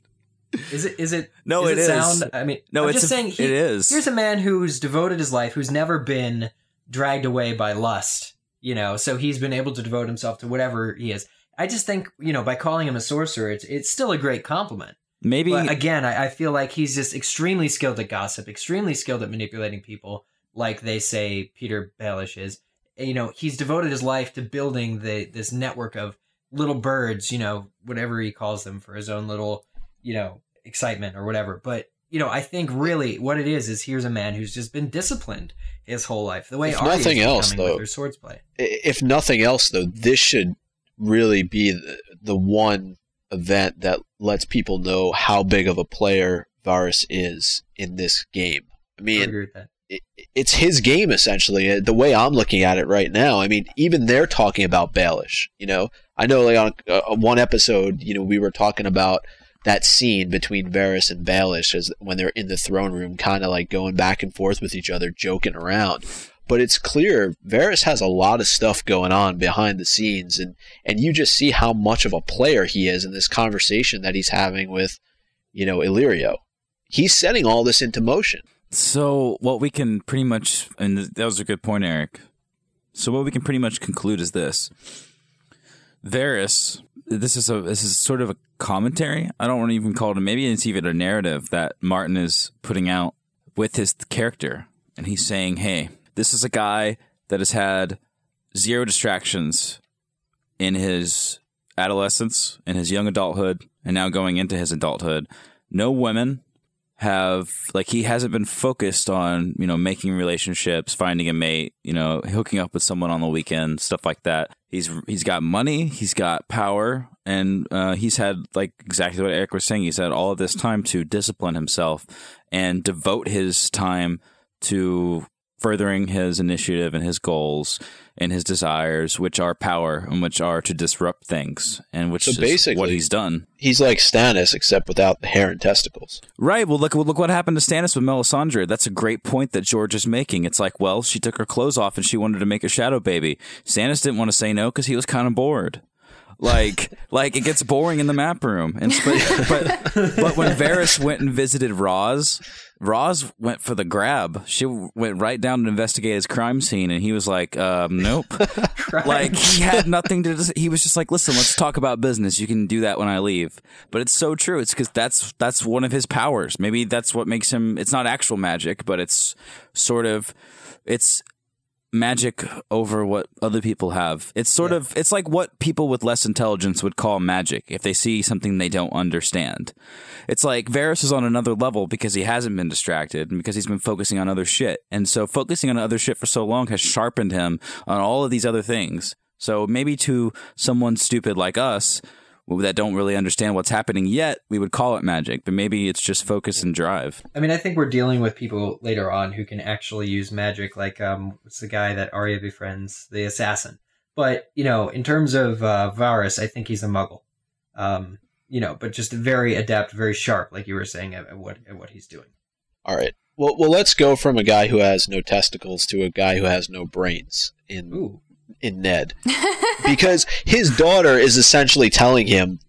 B: Is it? Is it?
A: No,
B: is
A: it,
B: it
A: is.
B: Sound? I mean,
A: no,
B: I'm
A: it's
B: just
A: a,
B: saying. He,
A: it is.
B: Here's a man who's devoted his life, who's never been dragged away by lust. You know, so he's been able to devote himself to whatever he is. I just think, you know, by calling him a sorcerer, it's it's still a great compliment.
A: Maybe
B: but again, I, I feel like he's just extremely skilled at gossip, extremely skilled at manipulating people, like they say Petyr Baelish is. You know, he's devoted his life to building the this network of little birds, you know, whatever he calls them for his own little, you know, excitement or whatever. But you know, I think really what it is is here's a man who's just been disciplined his whole life. The way
C: if nothing else, though,
B: with swordsplay.
C: If nothing else, though, this should really be the, the one event that lets people know how big of a player Varys is in this game. I mean,
B: I
C: it, it's his game essentially. Uh, the way I'm looking at it right now, I mean, even they're talking about Baelish. You know, I know like on uh, one episode, you know, we were talking about that scene between Varys and Baelish as when they're in the throne room, kind of like going back and forth with each other, joking around. But it's clear Varys has a lot of stuff going on behind the scenes, and and you just see how much of a player he is in this conversation that he's having with, you know, Illyrio. He's setting all this into motion.
A: So what we can pretty much, and that was a good point, Eric. So what we can pretty much conclude is this: Varys this is a this is sort of a commentary. I don't want to even call it. A, maybe it's even a narrative that Martin is putting out with his character, and he's saying, "Hey, this is a guy that has had zero distractions in his adolescence, in his young adulthood, and now going into his adulthood. No women, have like he hasn't been focused on you know making relationships finding a mate you know hooking up with someone on the weekend stuff like that. He's he's got money he's got power and uh, he's had like exactly what eric was saying he's had all of this time to discipline himself and devote his time to furthering his initiative and his goals and his desires, which are power and which are to disrupt things, and which so is basically, what he's done.
C: He's like Stannis, except without the hair and testicles.
A: Right. Well, look, look what happened to Stannis with Melisandre. That's a great point that George is making. It's like, well, she took her clothes off and she wanted to make a shadow baby. Stannis didn't want to say no because he was kind of bored. Like, like it gets boring in the map room. And but, but, but when Varys went and visited Ros, Ros went for the grab. She went right down to investigate his crime scene, and he was like, um, "Nope." like he had nothing to. He was just like, "Listen, let's talk about business. You can do that when I leave." But it's so true. It's because that's that's one of his powers. Maybe that's what makes him. It's not actual magic, but it's sort of. It's magic over what other people have. It's sort yeah. of it's like what people with less intelligence would call magic if they see something they don't understand. It's like Varys is on another level because he hasn't been distracted and because he's been focusing on other shit. And so focusing on other shit for so long has sharpened him on all of these other things. So maybe to someone stupid like us, that don't really understand what's happening yet, we would call it magic, but maybe it's just focus and drive.
B: I mean, I think we're dealing with people later on who can actually use magic, like um, what's the guy that Arya befriends, the assassin. But you know, in terms of uh, Varys, I think he's a Muggle. Um, you know, but just very adept, very sharp, like you were saying, at, at what at what he's doing.
C: All right. Well, well, let's go from a guy who has no testicles to a guy who has no brains in
B: Ooh
C: in Ned because his daughter is essentially telling him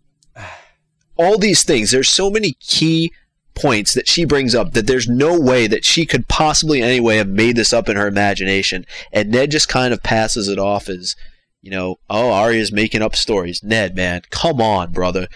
C: all these things. There's so many key points that she brings up that there's no way that she could possibly anyway have made this up in her imagination. And Ned just kind of passes it off as, you know, oh, Arya's making up stories. Ned, man, come on, brother.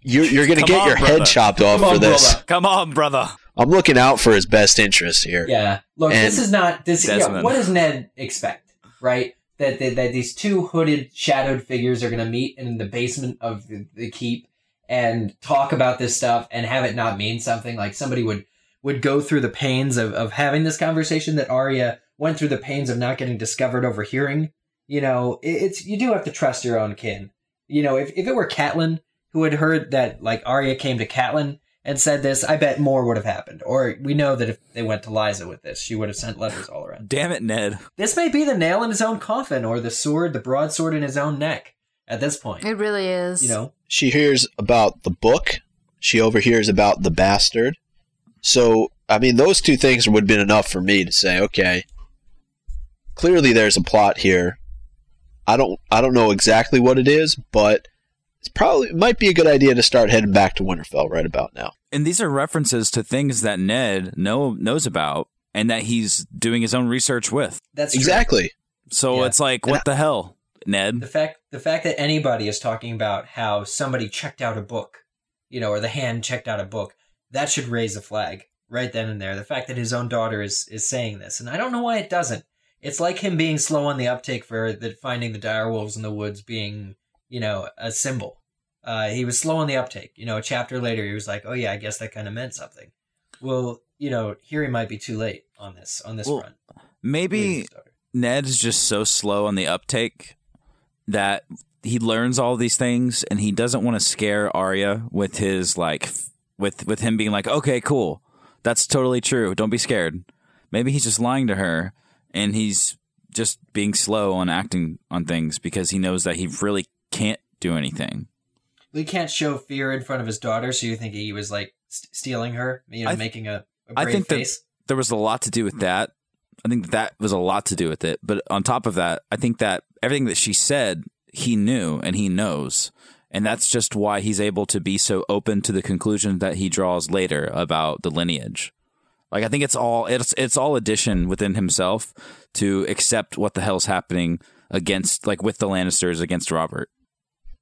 C: You're, you're going to get
A: on,
C: your
A: brother.
C: head chopped off
A: come
C: for
A: on,
C: this.
A: Brother. Come on, brother.
C: I'm looking out for his best interest here.
B: Yeah. Look,
C: And
B: this is not this. Yeah, what does Ned expect? Right. That, that that these two hooded, shadowed figures are going to meet in the basement of the, the keep and talk about this stuff and have it not mean something. Like somebody would would go through the pains of of having this conversation that Arya went through the pains of not getting discovered overhearing. You know, it, it's you do have to trust your own kin. You know, if if it were Catelyn who had heard that like Arya came to Catelyn and said this, I bet more would have happened. Or we know that if they went to Lysa with this, she would have sent letters all around.
A: Damn it, Ned.
B: This may be the nail in his own coffin or the sword, the broadsword in his own neck at this point.
D: It really is.
B: You know,
C: She hears about the book. She overhears about the bastard. So, I mean, those two things would have been enough for me to say, okay, clearly there's a plot here. I don't, I don't know exactly what it is, but it's probably it might be a good idea to start heading back to Winterfell right about now.
A: And these are references to things that Ned know knows about and that he's doing his own research with.
B: that's true.
C: Exactly.
A: So
B: Yeah.
A: it's like,
C: And
A: what the hell, Ned?
B: The fact the fact that anybody is talking about how somebody checked out a book, you know, or the hand checked out a book, that should raise a flag right then and there. The fact that his own daughter is is saying this, and I don't know why it doesn't. It's like him being slow on the uptake for the finding the dire wolves in the woods being, you know, a symbol. Uh, he was slow on the uptake. You know, a chapter later, he was like, "Oh yeah, I guess that kind of meant something." Well, you know, here he might be too late on this on this
A: Well,
B: front.
A: Maybe. Ned's just so slow on the uptake that he learns all these things and he doesn't want to scare Arya with his like with with him being like, "Okay, cool. That's totally true. Don't be scared." Maybe he's just lying to her and he's just being slow on acting on things because he knows that he really can't do anything.
B: he can't show fear in front of his daughter, so you think he was like st- stealing her, you know,
A: th-
B: making a, a
A: I
B: brave
A: think that-
B: face.
A: there was a lot to do with that. I think that was a lot to do with it. But on top of that, I think that everything that she said, he knew and he knows. And that's just why he's able to be so open to the conclusion that he draws later about the lineage. Like I think it's all it's it's all addition within himself to accept what the hell's happening against like with the Lannisters against Robert.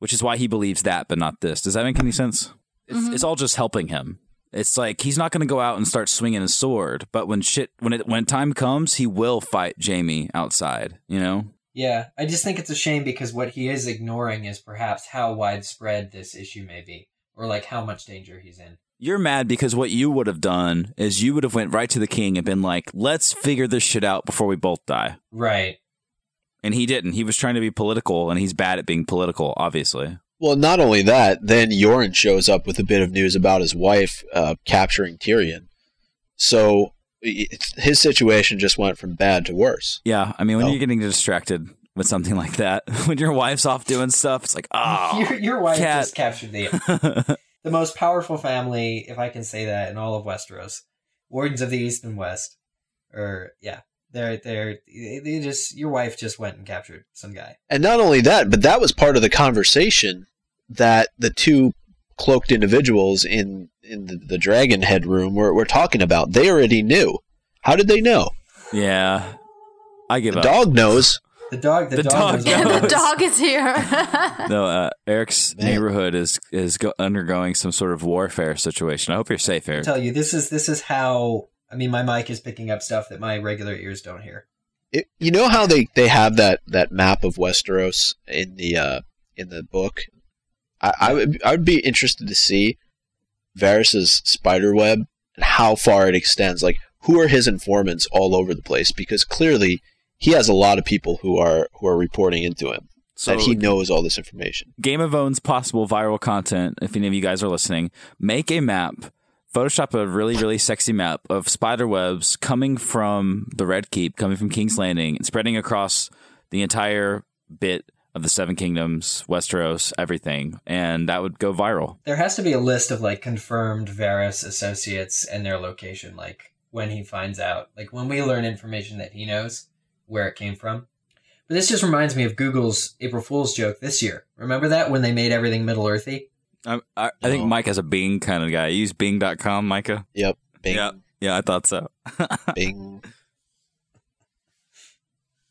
A: Which is why he believes that but not this. Does that make any sense? It's, mm-hmm. it's all just helping him. It's like he's not going to go out and start swinging his sword, but when shit when it when time comes, he will fight Jaime outside. You know,
B: Yeah, I just think it's a shame because what he is ignoring is perhaps how widespread this issue may be, or like how much danger he's in.
A: you're mad because what you would have done is you would have went right to the king and been like, "Let's figure this shit out before we both die."
B: Right.
A: And he didn't. He was trying to be political, and he's bad at being political, obviously.
C: Well, not only that, then Yoren shows up with a bit of news about his wife uh, capturing Tyrion. So his situation just went from bad to worse.
A: Yeah, I mean, when
C: Oh.
A: you're getting distracted with something like that, when your wife's off doing stuff, it's like, oh,
B: your, your wife
A: cat.
B: just captured the the most powerful family, if I can say that, in all of Westeros. Wardens of the East and West, or yeah, they're they're they just your wife just went and captured some guy.
C: And not only that, but that was part of the conversation that the two cloaked individuals in in the, the dragon head room were, were talking about. They already knew. How did they know?
A: yeah, I give
C: The
A: up.
C: dog knows.
B: The dog, the,
A: The
B: dog,
A: dog
B: knows
D: the dog is here.
A: No, uh, Eric's
C: Man.
A: neighborhood is is go- undergoing some sort of warfare situation. I hope you're safe,
B: I
A: Eric.
B: tell you, this is this is how. I mean, my mic is picking up stuff that my regular ears don't hear.
C: It, you know how they, they have that, that map of Westeros in the uh, in the book. I, I would I would be interested to see Varys's spider web and how far it extends. Like, who are his informants all over the place? Because clearly he has a lot of people who are who are reporting into him
A: So,
C: that he knows all this information.
A: Game of Owns possible viral content. If any of you guys are listening, make a map. Photoshop a really, really sexy map of spider webs coming from the Red Keep, coming from King's Landing, and spreading across the entire bit of the Seven Kingdoms, Westeros, everything, and that would go viral.
B: There has to be a list of like confirmed Varys associates and their location, like when he finds out, like when we learn information that he knows where it came from. But this just reminds me of Google's April Fool's joke this year. Remember that when they made everything Middle Earthy?
A: I, I, I think Mike is a Bing kind of guy. You use Bing.com, Micah?
C: Yep. Bing,
A: Yeah. Yeah, I thought so.
C: Bing,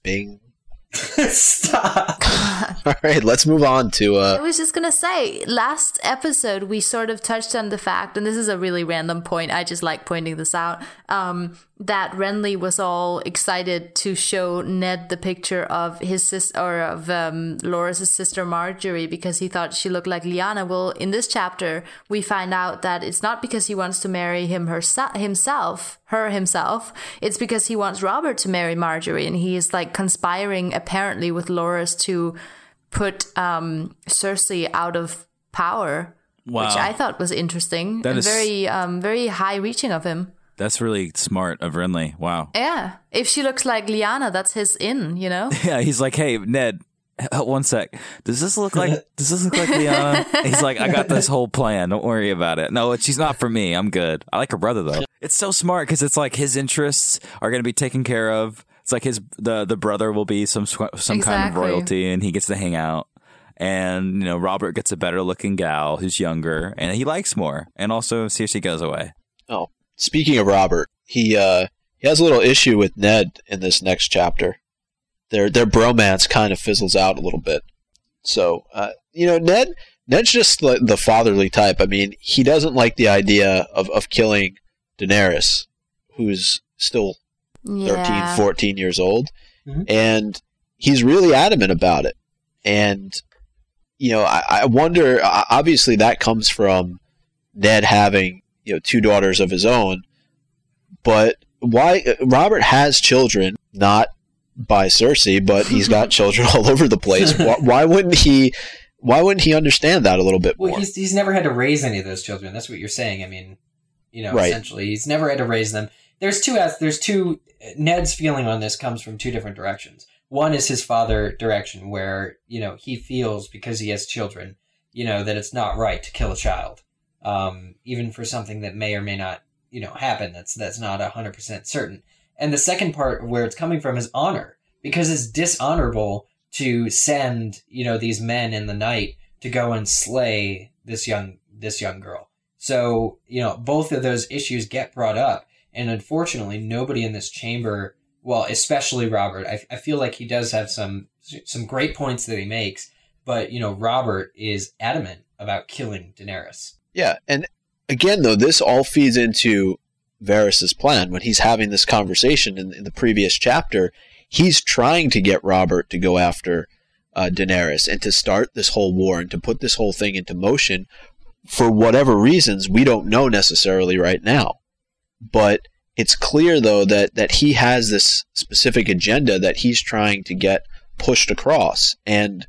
C: Bing.
B: Stop.
C: All right, let's move on to. Uh,
D: I was just gonna say, last episode we sort of touched on the fact, and this is a really random point. I just like pointing this out. Um, that Renly was all excited to show Ned the picture of his sister or of um, sister Margaery because he thought she looked like Lyanna. Well, in this chapter, we find out that it's not because he wants to marry him herself, himself, her himself. It's because he wants Robert to marry Margaery, and he is like conspiring apparently with Loras to put um, Cersei out of power.
A: Wow.
D: Which I thought was interesting
A: That
D: and
A: is-
D: very, um, very high reaching of him.
A: That's really smart of Renly. Wow.
D: Yeah. If she looks like Lyanna, that's his in, you know?
A: Yeah, he's like, hey, Ned, one sec. Does this look like does this look like Lyanna? He's like, I got this whole plan. Don't worry about it. No, she's not for me. I'm good. I like her brother though. It's so smart because it's like his interests are going to be taken care of. It's like his the the brother will be some sw- some kind of royalty, and he gets to hang out. And you know, Robert gets a better looking gal who's younger, and he likes more. And also, Cersei goes away.
C: oh, speaking of Robert, he uh, he has a little issue with Ned in this next chapter. Their their bromance kind of fizzles out a little bit. So uh, you know, Ned Ned's just the, the fatherly type. I mean, he doesn't like the idea of, of killing Daenerys, who's still 13, 14 years old.
B: Mhm.
C: And he's really adamant about it. And, you know, I, I wonder, obviously that comes from Ned having, you know, two daughters of his own. But why, Robert has children, not by Cersei, but he's got children all over the place. Why, why wouldn't he, why wouldn't he understand that a little bit
B: Well,
C: more?
B: he's he's never had to raise any of those children. That's what you're saying. I mean, you know,
C: Right.
B: essentially, he's never had to raise them. There's two. There's two. Ned's feeling on this comes from two different directions. One is his father direction, where you know he feels because he has children, you know, that it's not right to kill a child, um, even for something that may or may not, you know, happen. That's that's not hundred percent certain. And the second part where it's coming from is honor, because it's dishonorable to send you know these men in the night to go and slay this young this young girl. So you know both of those issues get brought up, and unfortunately, nobody in this chamber, well, especially Robert, I, I feel like he does have some some great points that he makes, but you know Robert is adamant about killing Daenerys.
C: Yeah, and again, though, this all feeds into Varys's plan when he's having this conversation in, in the previous chapter. He's trying to get Robert to go after uh, Daenerys and to start this whole war and to put this whole thing into motion for whatever reasons we don't know necessarily right now. But it's clear, though, that that he has this specific agenda that he's trying to get pushed across, and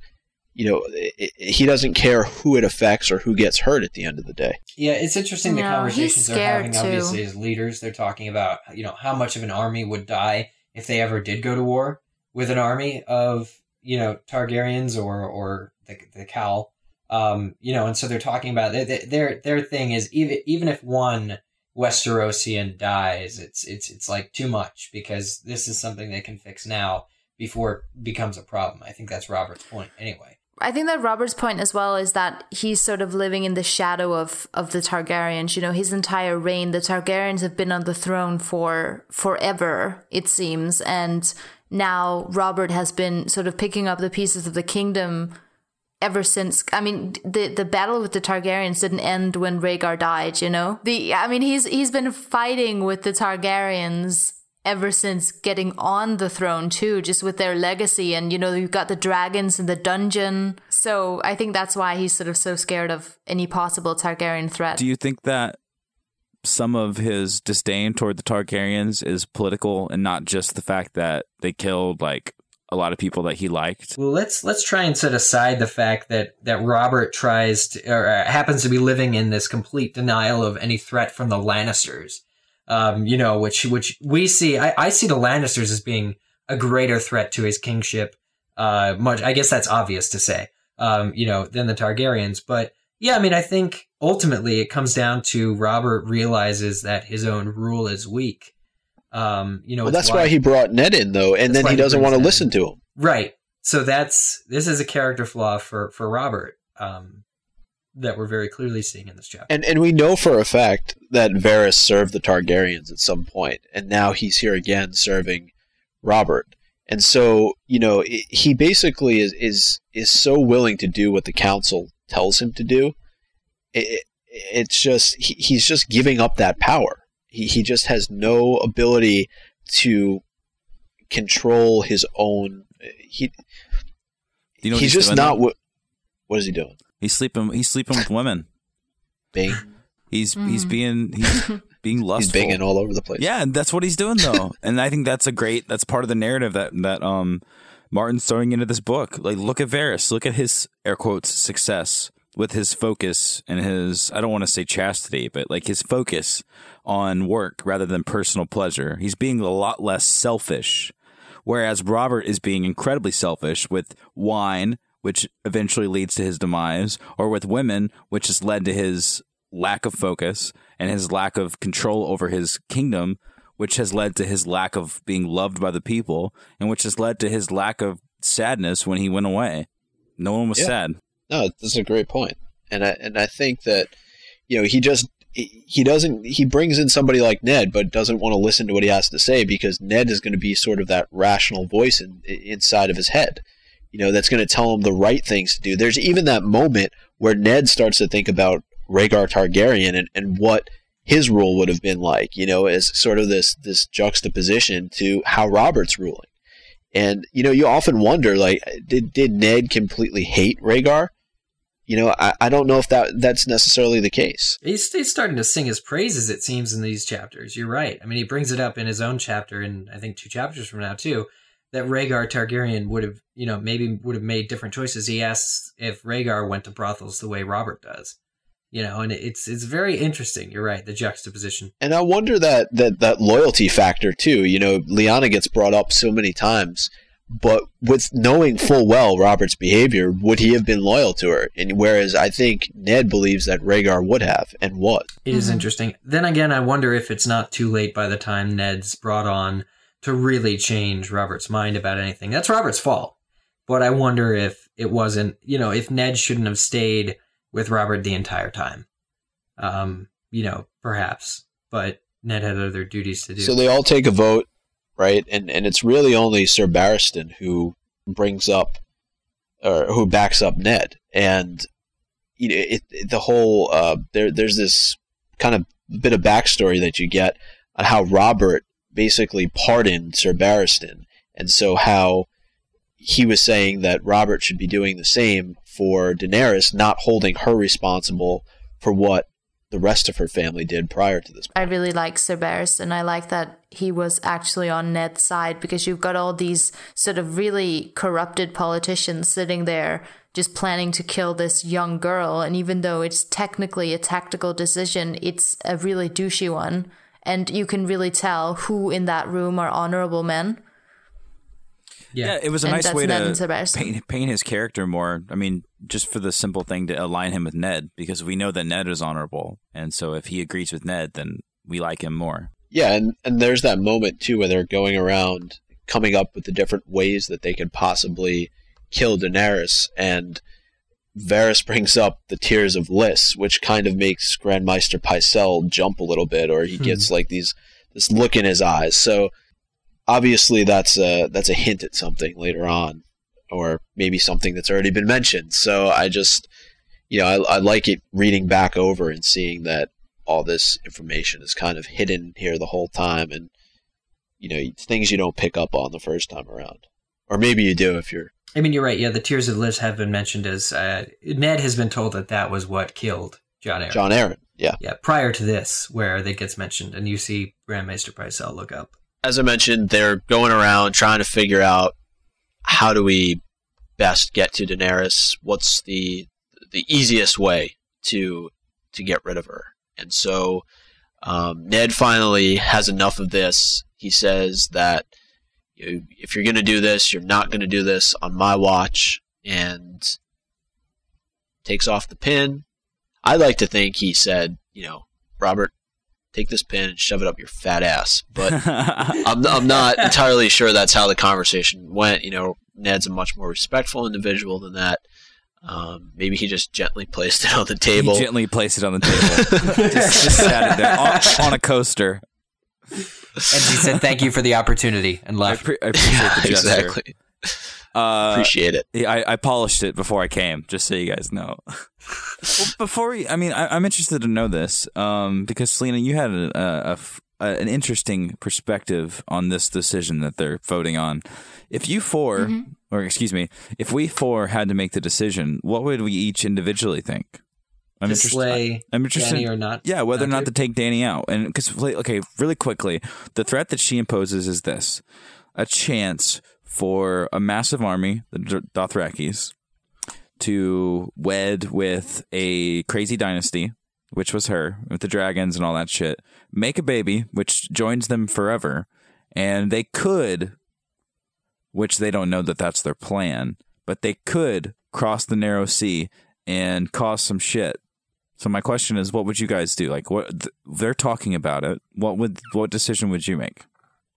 C: you know, i i he doesn't care who it affects or who gets hurt at the end of the day.
B: Yeah, it's interesting the conversations they're having.
D: too.
B: Obviously, as leaders, they're talking about you know how much of an army would die if they ever did go to war with an army of you know Targaryens or or the the Khal. Um, you know, and so they're talking about their their their thing is even even if one Westerosian dies, it's it's it's like too much because this is something they can fix now before it becomes a problem. I think that's Robert's point anyway.
D: I think that Robert's point as well is that he's sort of living in the shadow of of the Targaryens. You know, his entire reign, the Targaryens have been on the throne for forever, it seems, and now Robert has been sort of picking up the pieces of the kingdom ever since I mean the the battle with the Targaryens didn't end when Rhaegar died, you know? The I mean he's he's been fighting with the Targaryens ever since getting on the throne too, just with their legacy and you know, you've got the dragons in the dungeon. So I think that's why he's sort of so scared of any possible Targaryen threat.
A: Do you think that some of his disdain toward the Targaryens is political and not just the fact that they killed like a lot of people that he liked?
B: Well, let's let's try and set aside the fact that that Robert tries to or uh, happens to be living in this complete denial of any threat from the Lannisters. Um, you know, which which we see. I, I see the Lannisters as being a greater threat to his kingship. Uh, much. I guess that's obvious to say. Um, you know, than the Targaryens. But yeah, I mean, I think ultimately it comes down to Robert realizes that his own rule is weak. Um, you know,
C: Well, that's why he brought Ned in, though, and then he
B: he
C: doesn't want to listen
B: in.
C: to him.
B: Right. So that's this is a character flaw for for Robert um, that we're very clearly seeing in this chapter.
C: And and we know for a fact that Varys served the Targaryens at some point, and now he's here again serving Robert. And so, you know, he basically is is is so willing to do what the council tells him to do. It, it's just he, he's just giving up that power. He he just has no ability to control his own. He
A: you know
C: he's, he's just not. What, what is he doing?
A: He's sleeping. He's sleeping with women.
C: Bing.
A: He's mm. he's being he's being lustful.
C: He's banging all over the place.
A: Yeah, and that's what he's doing though. and I think that's a great. That's part of the narrative that that um Martin's throwing into this book. Like, look at Varys. Look at his air quotes success with his focus and his I don't want to say chastity, but like his focus on work rather than personal pleasure. He's being a lot less selfish. Whereas Robert is being incredibly selfish with wine, which eventually leads to his demise, or with women, which has led to his lack of focus and his lack of control over his kingdom, which has led to his lack of being loved by the people, and which has led to his lack of sadness when he went away. No one was yeah. sad.
C: No, that's a great point, and I and I think that you know he just he doesn't he brings in somebody like Ned, but doesn't want to listen to what he has to say because Ned is going to be sort of that rational voice in, inside of his head, you know, that's going to tell him the right things to do. There's even that moment where Ned starts to think about Rhaegar Targaryen and, and what his rule would have been like, you know, as sort of this this juxtaposition to how Robert's ruling. And you know, you often wonder, like, did did Ned completely hate Rhaegar? You know, I, I don't know if that that's necessarily the case.
B: He's, he's starting to sing his praises, it seems, in these chapters. You're right. I mean, he brings it up in his own chapter, and I think two chapters from now too, that Rhaegar Targaryen would have, you know, maybe would have made different choices. He asks if Rhaegar went to brothels the way Robert does you know and it's it's very interesting you're right the juxtaposition
C: and i wonder that that that loyalty factor too you know Lyanna gets brought up so many times but with knowing full well Robert's behavior, would he have been loyal to her? And whereas I think Ned believes that Rhaegar would have, and what?
B: It is mm-hmm. interesting. Then again, I wonder if it's not too late by the time Ned's brought on to really change Robert's mind about anything. That's Robert's fault. But I wonder if it wasn't, you know, if Ned shouldn't have stayed with Robert the entire time. Um, you know, perhaps, but Ned had other duties to do.
C: So they all take a vote, right? And and it's really only Sir Barristan who brings up or who backs up Ned, and you know, it, it, the whole uh, there there's this kind of bit of backstory that you get on how Robert basically pardoned Sir Barristan, and so how he was saying that Robert should be doing the same for Daenerys, not holding her responsible for what the rest of her family did prior to this.
D: I really like Sir Barristan, I like that he was actually on Ned's side because you've got all these sort of really corrupted politicians sitting there just planning to kill this young girl. And even though it's technically a tactical decision, it's a really douchey one. And you can really tell who in that room are honorable men
A: yeah. yeah, it was a and nice way to paint, paint his character more. I mean, just for the simple thing to align him with Ned, because we know that Ned is honorable, and so if he agrees with Ned, then we like him more.
C: Yeah, and and there's that moment too where they're going around coming up with the different ways that they could possibly kill Daenerys, and Varys brings up the tears of Lys, which kind of makes Grand Maester Pycelle jump a little bit, or he hmm. gets like these this look in his eyes. So obviously that's a that's a hint at something later on, or maybe something that's already been mentioned. So I just, you know, I, I like it reading back over and seeing that all this information is kind of hidden here the whole time, and you know, things you don't pick up on the first time around, or maybe you do if you're.
B: I mean, you're right. Yeah, the tears of Lys have been mentioned as uh, Ned has been told that that was what killed Jon Arryn.
C: Jon Arryn, yeah,
B: yeah. Prior to this, where that gets mentioned, and you see Grand Maester Pycelle look up
C: as I mentioned, they're going around trying to figure out how do we best get to Daenerys. What's the the easiest way to to get rid of her? And so um, Ned finally has enough of this. He says that if you're going to do this, you're not going to do this on my watch, and takes off the pin. I like to think he said, you know, Robert, take this pin and shove it up your fat ass. But I'm, I'm not entirely sure that's how the conversation went. You know, Ned's a much more respectful individual than that. Um, maybe he just gently placed it on the table.
A: He gently placed it on the table. just, just sat it there on, on, a coaster.
B: And he said, "Thank you for the opportunity," and
A: I,
B: left.
A: pre- I appreciate the gesture.
C: exactly.
A: Uh,
C: Appreciate it.
A: I, I polished it before I came, just so you guys know. well, before we, I mean, I, am interested to know this um, because Selena, you had a, a- a f- a- an interesting perspective on this decision that they're voting on. If you 4 or excuse me, if we four had to make the decision, what would we each individually think? I'm
B: to
A: interested.
B: slay
A: I'm interested.
B: Danny or not.
A: Yeah, whether or not
B: to-
A: to take Danny out. And because, okay, really quickly, the threat that she imposes is this a chance for a massive army, the Dothrakis, to wed with a crazy dynasty, which was her, with the dragons and all that shit, make a baby, which joins them forever. And they could, which they don't know that that's their plan, but they could cross the narrow sea and cause some shit. So my question is, what would you guys do? Like, what th- they're talking about it. What would what decision would you make?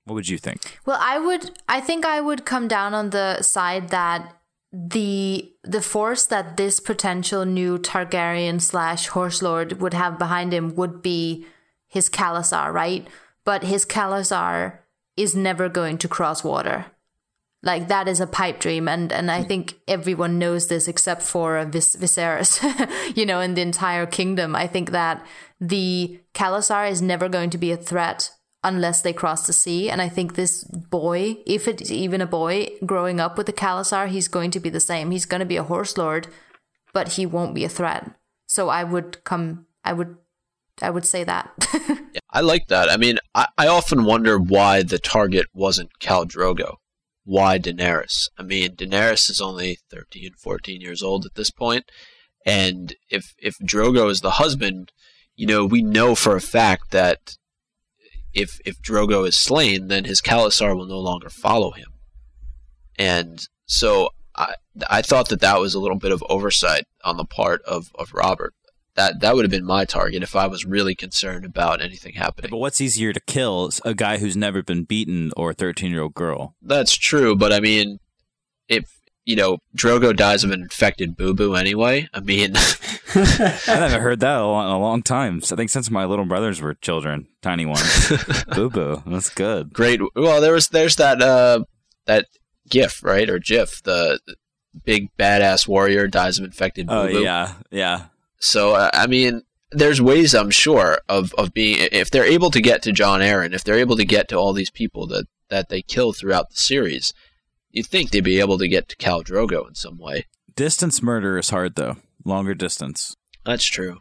A: What would you think?
D: Well, I would I think I would come down on the side that the the force that this potential new Targaryen slash horse lord would have behind him would be his Khalasar, right? But his Khalasar is never going to cross water. Like that is a pipe dream, and and I think everyone knows this except for uh, Vis- Viserys, you know, in the entire kingdom. I think that the Khalasar is never going to be a threat unless they cross the sea. And I think this boy, if it's even a boy growing up with the Khalasar, he's going to be the same. He's going to be a horse lord, but he won't be a threat. So I would come. I would. I would say that.
C: Yeah, I like that. I mean, I, I often wonder why the target wasn't Khal Drogo. Why Daenerys? I mean, Daenerys is only 13, 14 years old at this point, and if if Drogo is the husband, you know, we know for a fact that if if Drogo is slain, then his Khalasar will no longer follow him. And so I I thought that that was a little bit of oversight on the part of, of Robert. That that would have been my target if I was really concerned about anything happening.
A: But what's easier to kill? A guy who's never been beaten or a 13 year old girl?
C: That's true, but I mean, if you know Drogo dies of an infected boo boo anyway, I mean,
A: I haven't heard that in a long, a long time. I think since my little brothers were children, tiny ones. boo boo. That's good.
C: great. Well, there was there's that uh that GIF right or GIF the big badass warrior dies of infected boo
A: Oh,
C: boo.
A: yeah. Yeah.
C: So uh, I mean, there's ways I'm sure of of being if they're able to get to Jon Arryn, if they're able to get to all these people that that they kill throughout the series, you'd think they'd be able to get to Khal Drogo in some way.
A: Distance murder is hard, though. Longer distance.
C: That's true,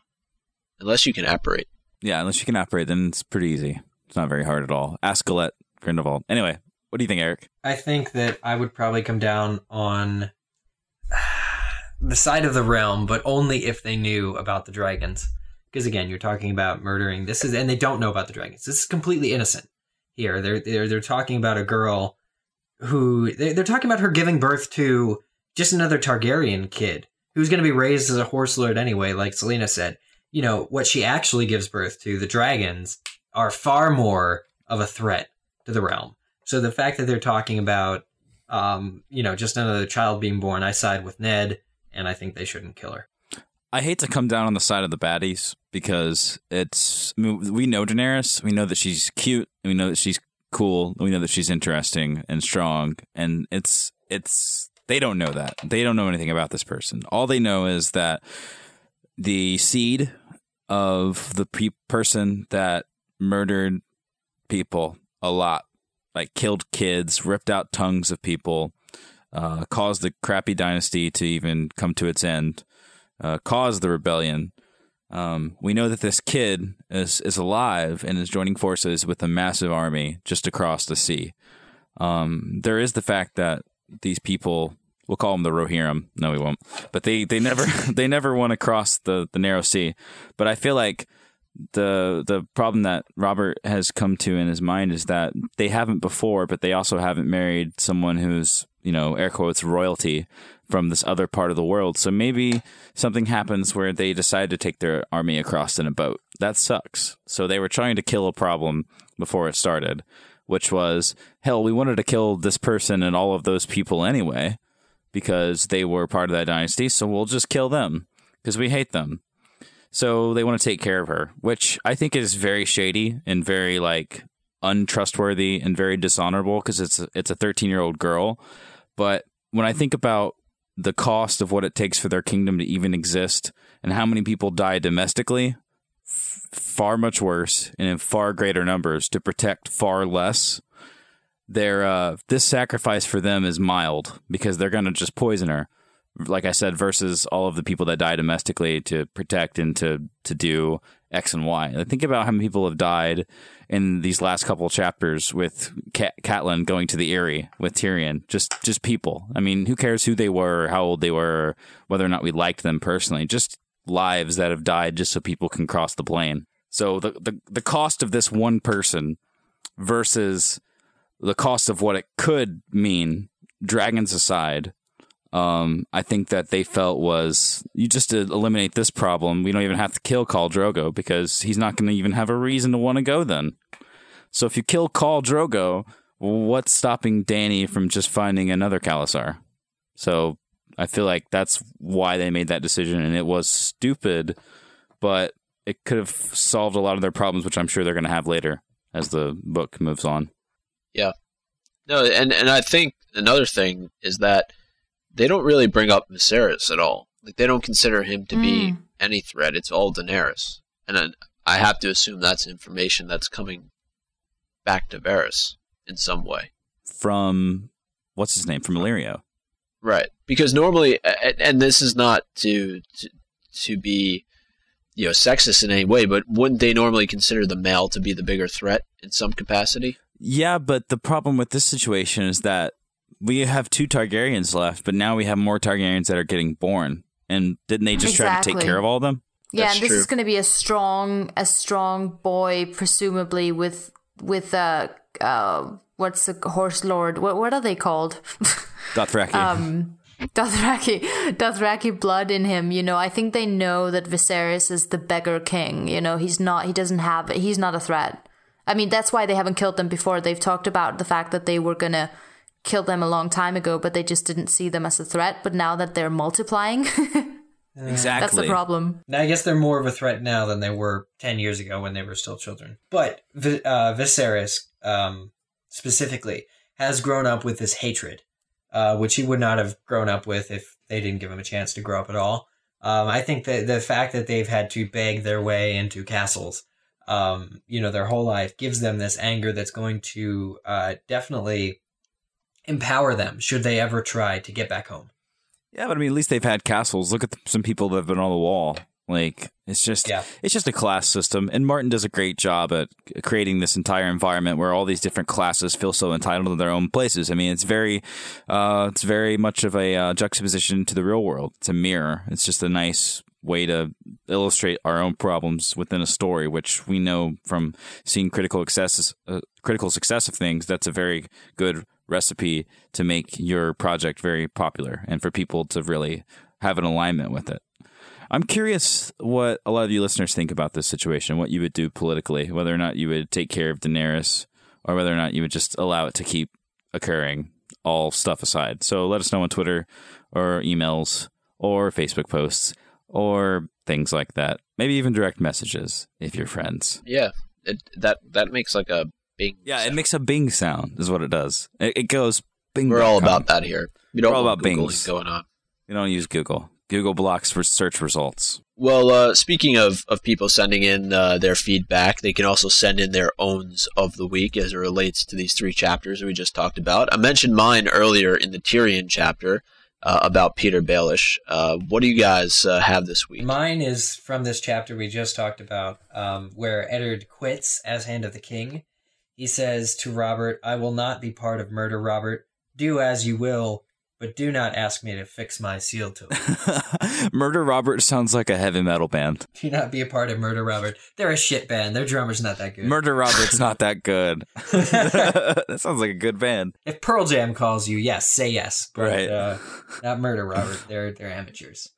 C: unless you can apparate.
A: Yeah, unless you can operate, then it's pretty easy. It's not very hard at all. Ask Gellert Grindelwald. Anyway, what do you think, Eric?
B: I think that I would probably come down on the side of the realm, but only if they knew about the dragons. Because again, you're talking about murdering. This is, and they don't know about the dragons. This is completely innocent. Here, they're they're they're talking about a girl who they're, talking about her giving birth to just another Targaryen kid who's going to be raised as a horse lord anyway. Like Selena said, you know what she actually gives birth to, the dragons, are far more of a threat to the realm. So the fact that they're talking about, um, you know, just another child being born, I side with Ned, and I think they shouldn't kill her.
A: I hate to come down on the side of the baddies because it's I mean, we know Daenerys, we know that she's cute, we know that she's cool, we know that she's interesting and strong, and it's it's they don't know that. They don't know anything about this person. All they know is that the seed of the pe- person that murdered people a lot, like killed kids, ripped out tongues of people, uh, caused the crappy dynasty to even come to its end uh, caused the rebellion. Um, we know that this kid is is alive and is joining forces with a massive army just across the sea. Um, there is the fact that these people, we'll call them the Rohirrim. No, we won't. But they they never they never want to cross the the narrow sea. But I feel like the the problem that Robert has come to in his mind is that they haven't before, but they also haven't married someone who's you know air quotes royalty from this other part of the world. So maybe something happens where they decide to take their army across in a boat. That sucks. So they were trying to kill a problem before it started, which was hell. We wanted to kill this person and all of those people anyway because they were part of that dynasty. So we'll just kill them because we hate them. So they want to take care of her, which I think is very shady and very like untrustworthy and very dishonorable because it's a, it's a 13 year old girl. But when I think about the cost of what it takes for their kingdom to even exist and how many people die domestically, f- far much worse and in far greater numbers to protect far less. Their uh, this sacrifice for them is mild because they're going to just poison her like I said, versus all of the people that die domestically to protect and to to do X and Y. Think about how many people have died in these last couple chapters with Cat- Catelyn going to the Eyrie with Tyrion. Just just people. I mean, who cares who they were, how old they were, whether or not we liked them personally. Just lives that have died just so people can cross the plane. So the the, the cost of this one person versus the cost of what it could mean, dragons aside, um, I think that they felt was you just to eliminate this problem, we don't even have to kill Khal Drogo because he's not going to even have a reason to want to go then. So if you kill Khal Drogo, what's stopping Danny from just finding another Khalasar? So I feel like that's why they made that decision, and it was stupid, but it could have solved a lot of their problems, which I'm sure they're going to have later as the book moves on.
C: Yeah. No, and and I think another thing is that they don't really bring up Viserys at all. Like they don't consider him to be
D: Mm.
C: any threat. It's all Daenerys, and I, I have to assume that's information that's coming back to Varys in some way,
A: From what's his name? From Illyrio.
C: right? Because normally, a- and this is not to to, to be you know sexist in any way, but wouldn't they normally consider the male to be the bigger threat in some capacity?
A: Yeah, but the problem with this situation is that we have two Targaryens left, but now we have more Targaryens that are getting born. And didn't they just try to take care of all of them?
D: Yeah,
C: That's
D: and this
C: true.
D: is going to be a strong, a strong boy, presumably with with uh, uh what's the horse lord? What what are they called?
A: Dothraki.
D: um, Dothraki, Dothraki blood in him. You know, I think they know that Viserys is the beggar king. You know, he's not. He doesn't have. He's not a threat. I mean, that's why they haven't killed them before. They've talked about the fact that they were gonna kill them a long time ago, but they just didn't see them as a threat. But now that they're multiplying,
A: exactly.
D: that's the problem.
B: Now, I guess they're more of a threat now than they were 10 years ago when they were still children. But Vi- uh, Viserys, um, specifically, has grown up with this hatred, uh, which he would not have grown up with if they didn't give him a chance to grow up at all. Um, I think that the fact that they've had to beg their way into castles, um, you know, their whole life gives them this anger that's going to uh, definitely empower them should they ever try to get back home.
A: Yeah, but I mean, at least they've had castles. Look at the, some people that have been on the wall. Like it's just,
B: Yeah.
A: it's just a class system. And Martin does a great job at creating this entire environment where all these different classes feel so entitled to their own places. I mean, it's very, uh, it's very much of a uh, juxtaposition to the real world. It's a mirror. It's just a nice way to illustrate our own problems within a story, which we know from seeing critical successes, uh, critical success of things. That's a very good recipe to make your project very popular and for people to really have an alignment with it. I'm curious what a lot of you listeners think about this situation, what you would do politically, whether or not you would take care of Daenerys or whether or not you would just allow it to keep occurring, all stuff aside. So let us know on Twitter or emails or Facebook posts or things like that. Maybe even direct messages if you're friends.
C: Yeah, it, that that makes like a big.
A: Yeah, it makes a bing sound, is what it does. It, it goes bing.
C: We're all about that here. We don't
A: We're all
C: want
A: about
C: Googling
A: Bings.
C: going on.
A: We don't use Google. Google blocks for search results.
C: Well, uh, speaking of, of people sending in uh, their feedback, they can also send in their owns of the week as it relates to these three chapters we just talked about. I mentioned mine earlier in the Tyrion chapter uh, about Petyr Baelish. Uh, what do you guys uh, have this week?
B: Mine is from this chapter we just talked about, um, where Eddard quits as Hand of the King. He says to Robert, I will not be part of murder, Robert. Do as you will, but do not ask me to fix my seal to it.
A: Murder Robert sounds like a heavy metal band.
B: do not be a part of Murder Robert. They're a shit band. Their drummer's not that good.
A: Murder Robert's not that good. that sounds like a good band.
B: if Pearl Jam calls you, yes, say yes. But,
A: Right.
B: Uh, not Murder Robert. They're they're amateurs.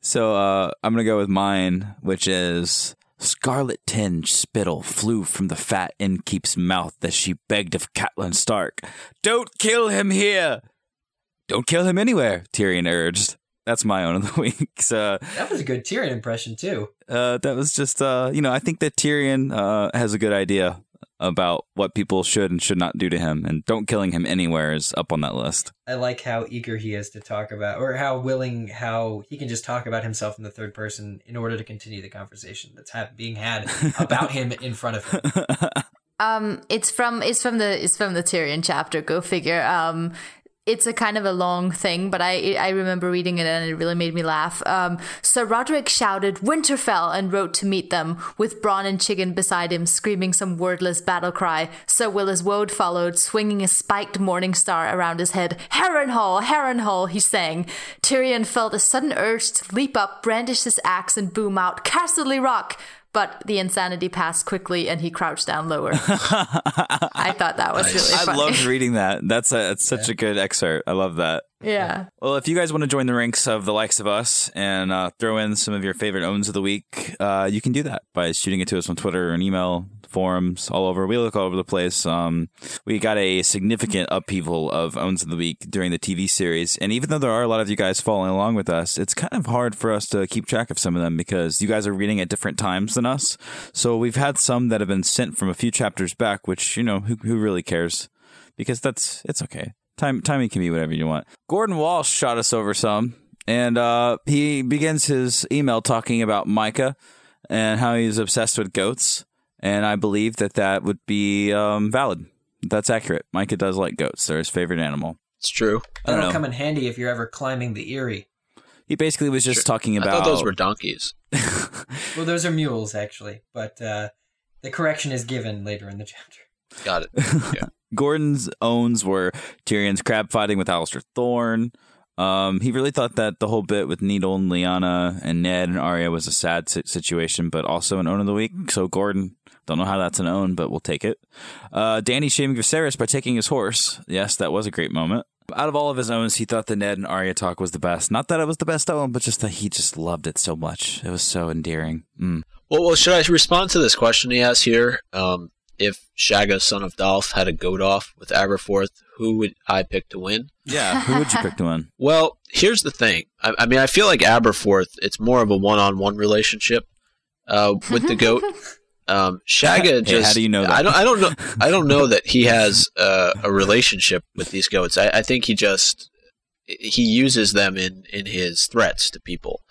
A: So uh, I'm gonna go with mine, which is scarlet tinged spittle flew from the fat innkeep's mouth as she begged of Catelyn Stark, "Don't kill him here. Don't kill him anywhere." Tyrion urged. That's my own of the week. So
B: That was a good Tyrion impression too.
A: uh, that was just uh, you know I think that Tyrion uh, has a good idea about what people should and should not do to him, and don't killing him anywhere is up on that list.
B: I like how eager he is to talk about, or how willing, how he can just talk about himself in the third person in order to continue the conversation that's ha- being had about him in front of him.
D: Um, it's from it's from the it's from the Tyrion chapter. Go figure. Um, it's a kind of a long thing, but I I remember reading it and it really made me laugh. Um, Sir Rodrik shouted Winterfell and rode to meet them, with Bronn and Chicken beside him, screaming some wordless battle cry. Sir Willis Wode followed, swinging a spiked morning star around his head. Harrenhal, Harrenhal, he sang. Tyrion felt a sudden urge to leap up, brandish his axe, and boom out, Casterly Rock! But the insanity passed quickly and he crouched down lower. I thought that was really
A: I
D: funny.
A: loved reading that. That's a it's such a good excerpt. I love that.
D: yeah.
A: Well, if you guys want to join the ranks of the likes of us and uh, throw in some of your favorite owns of the week, uh, you can do that by shooting it to us on Twitter and email, forums, all over. We look all over the place. Um, we got a significant upheaval of owns of the week during the TV series, and even though there are a lot of you guys following along with us, it's kind of hard for us to keep track of some of them because you guys are reading at different times than us. So we've had some that have been sent from a few chapters back, which you know who who really cares because that's it's okay. Time timing can be whatever you want. Gordon Walsh shot us over some, and uh, he begins his email talking about Micah and how he's obsessed with goats. And I believe that that would be um, valid. That's accurate. Micah does like goats; they're his favorite animal.
C: It's true.
B: That'll come in handy if you're ever climbing the Eyrie.
A: He basically was just talking
C: I
A: about
C: thought those were donkeys.
B: Well, those are mules actually, but uh, the correction is given later in the chapter.
C: Got it.
A: Gordon's owns were Tyrion's crab fighting with Alistair Thorne. Um, he really thought that the whole bit with Needle and Lyanna and Ned and Arya was a sad si- situation, but also an own of the week. So Gordon, don't know how that's an own, but we'll take it. Uh, Dany shaming Viserys by taking his horse. Yes, that was a great moment. Out of all of his owns, he thought the Ned and Arya talk was the best. Not that it was the best own, but just that he just loved it so much. It was so endearing. Mm.
C: Well, well, should I respond to this question he has here? Um, if Shagga, son of Dolph, had a goat off with Aberforth, who would I pick to win?
A: Yeah, who would you pick to win?
C: Well, here's the thing. I, I mean, I feel like Aberforth, it's more of a one-on-one relationship uh, with the goat. Um, Shagga
A: Hey,
C: just.
A: how do you know that?
C: I don't. I don't know. I don't know that he has uh, a relationship with these goats. I, I think he just he uses them in in his threats to people.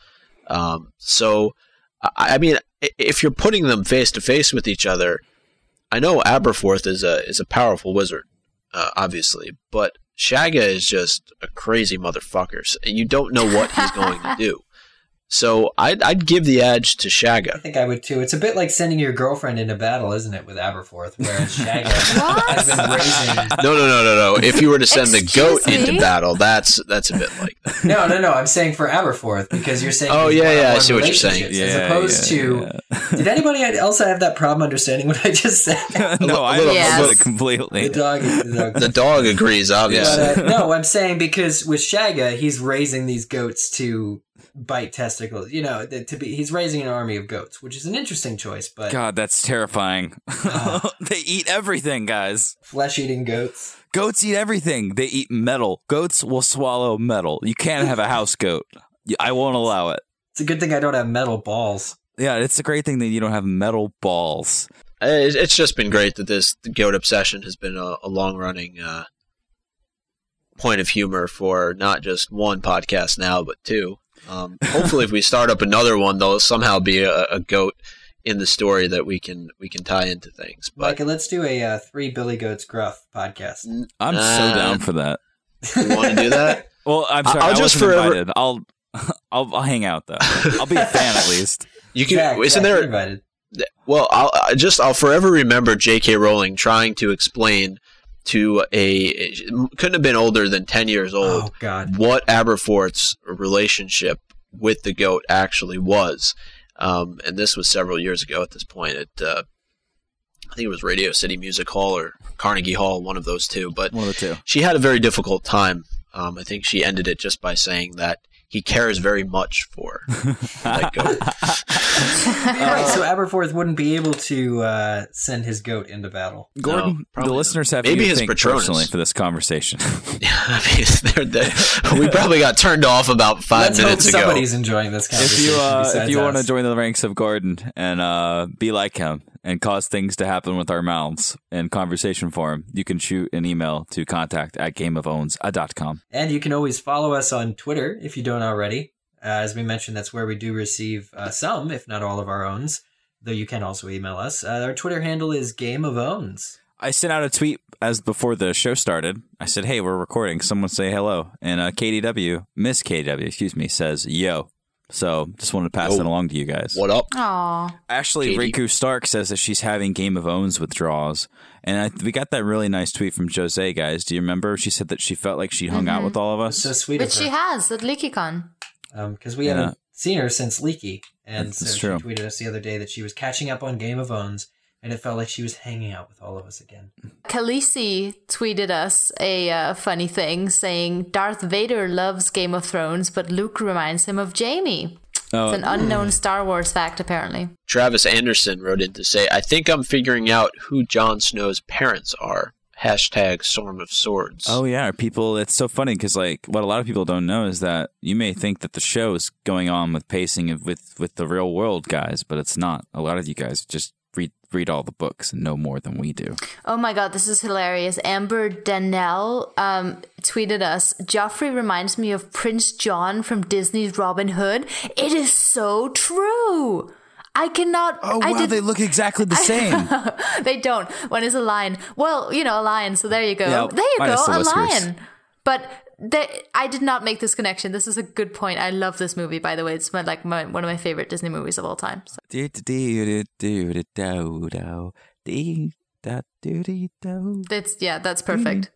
C: Um, so, I, I mean, if you're putting them face to face with each other, I know Aberforth is a is a powerful wizard, uh, obviously, but Shagga is just a crazy motherfucker. So you don't know what he's going to do. So I'd, I'd give the edge to Shagga.
B: I think I would too. It's a bit like sending your girlfriend into battle, isn't it, with Aberforth? Whereas Shagga has been raising.
C: No, no, no, no, no. If you were to send the
D: Excuse
C: goat into battle, that's that's a bit like that.
B: No, no, no. I'm saying for Aberforth because you're saying.
C: Oh, yeah, yeah, I see what you're saying.
B: relationships, As opposed
A: yeah,
B: to.
A: yeah.
B: Did anybody else have that problem understanding what I just said?
A: no, I
C: little-
A: understood
D: Yes.
A: it completely.
B: the dog. The dog.
C: The dog agrees, obviously.
B: But, uh, no, I'm saying because with Shagga, he's raising these goats to bite testicles. You know, th- to be he's raising an army of goats, which is an interesting choice. But
A: God, that's terrifying. they eat everything, guys.
B: flesh-eating goats.
A: Goats eat everything. They eat metal. Goats will swallow metal. You can't have a house goat. I won't allow it.
B: It's a good thing I don't have metal balls.
A: Yeah, it's a great thing that you don't have metal balls.
C: Uh, It's it's just been great that this goat obsession has been a, a long running uh, point of humor for not just one podcast now, but two. Um, hopefully, if we start up another one, there'll somehow be a, a goat in the story that we can we can tie into things. But
B: Micah, let's do a uh, three Billy Goats Gruff podcast.
A: I'm so
C: Uh,
A: down for that.
C: you want to do that?
A: Well, I'm sorry.
C: I'll
A: I
C: just
A: wasn't
C: forever-
A: invited. I'll, I'll, I'll hang out though. I'll be a fan at least.
C: You can.
B: Jack,
C: isn't
B: Jack,
C: there?
B: invited?
C: Well, I'll I just I'll forever remember J.K. Rowling trying to explain to a couldn't have been older than ten years old
B: Oh God.
C: what Aberforth's relationship with the goat actually was. Um, and this was several years ago at this point. At uh, I think it was Radio City Music Hall or Carnegie Hall, one of those two. But
A: One of the two.
C: she had a very difficult time. Um, I think she ended it just by saying that he cares very much for that goat.
B: right, so Aberforth wouldn't be able to uh, send his goat into battle.
A: Gordon, the
C: probably not.
A: listeners have
C: Maybe
A: you to
C: his
A: thank
C: Patronus.
A: personally for this conversation.
C: I mean, they're, they're, we probably got turned off about 5
B: Let's hope
C: minutes ago.
B: somebody's enjoying this conversation.
A: if you uh, if
B: besides
A: you want to join the ranks of Gordon and uh, be like him and cause things to happen with our mouths in conversation form, you can shoot an email to contact at gameofowns.com.
B: And you can always follow us on Twitter if you don't already. Uh, as we mentioned, that's where we do receive uh, some, if not all of our owns, though you can also email us. Uh, our Twitter handle is Game of Owns.
A: I sent out a tweet as before the show started. I said, "Hey, we're recording. Someone say hello." And uh, KDW, Miss KDW, excuse me, says, "Yo." So just wanted to pass
C: Yo.
A: that along to you guys.
C: What up?
D: Aw.
A: Actually,
C: Katie.
A: Riku Stark says that she's having Game of Owns withdrawals, and I, we got that really nice tweet from Jose. Guys, do you remember? She said that she felt like she hung out mm-hmm. with all of us.
B: So sweet
D: Which
B: of
D: she
B: her.
D: has at LeakyCon.
B: Um, because we
A: Yeah.
B: haven't seen her since Leaky. And
A: That's
B: so she
A: true.
B: tweeted us the other day that she was catching up on Game of Owns, and it felt like she was hanging out with all of us again.
D: Khaleesi tweeted us a uh, funny thing saying Darth Vader loves Game of Thrones, but Luke reminds him of Jaime.
A: oh,
D: It's an unknown Star Wars fact, apparently.
C: Travis Anderson wrote in to say, I think I'm figuring out who Jon Snow's parents are. Hashtag Storm of Swords.
A: Oh yeah, people. It's so funny because like what a lot of people don't know is that you may think that the show is going on with pacing of, with with the real world guys, but it's not. A lot of you guys just read read all the books and know more than we do.
D: Oh my god, this is hilarious. Amber Danell um, tweeted us Joffrey reminds me of Prince John from Disney's Robin Hood. It is so true. I cannot.
A: Oh
D: I
A: wow,
D: did-
A: they look exactly the same.
D: they don't. One is a lion. Well, you know, a lion. So there you go.
A: Yeah,
D: there you go, a lion. But they, I did not make this connection. This is a good point. I love this movie, by the way. It's my, like my, one of my favorite Disney movies of all time. So. It's yeah, that's perfect.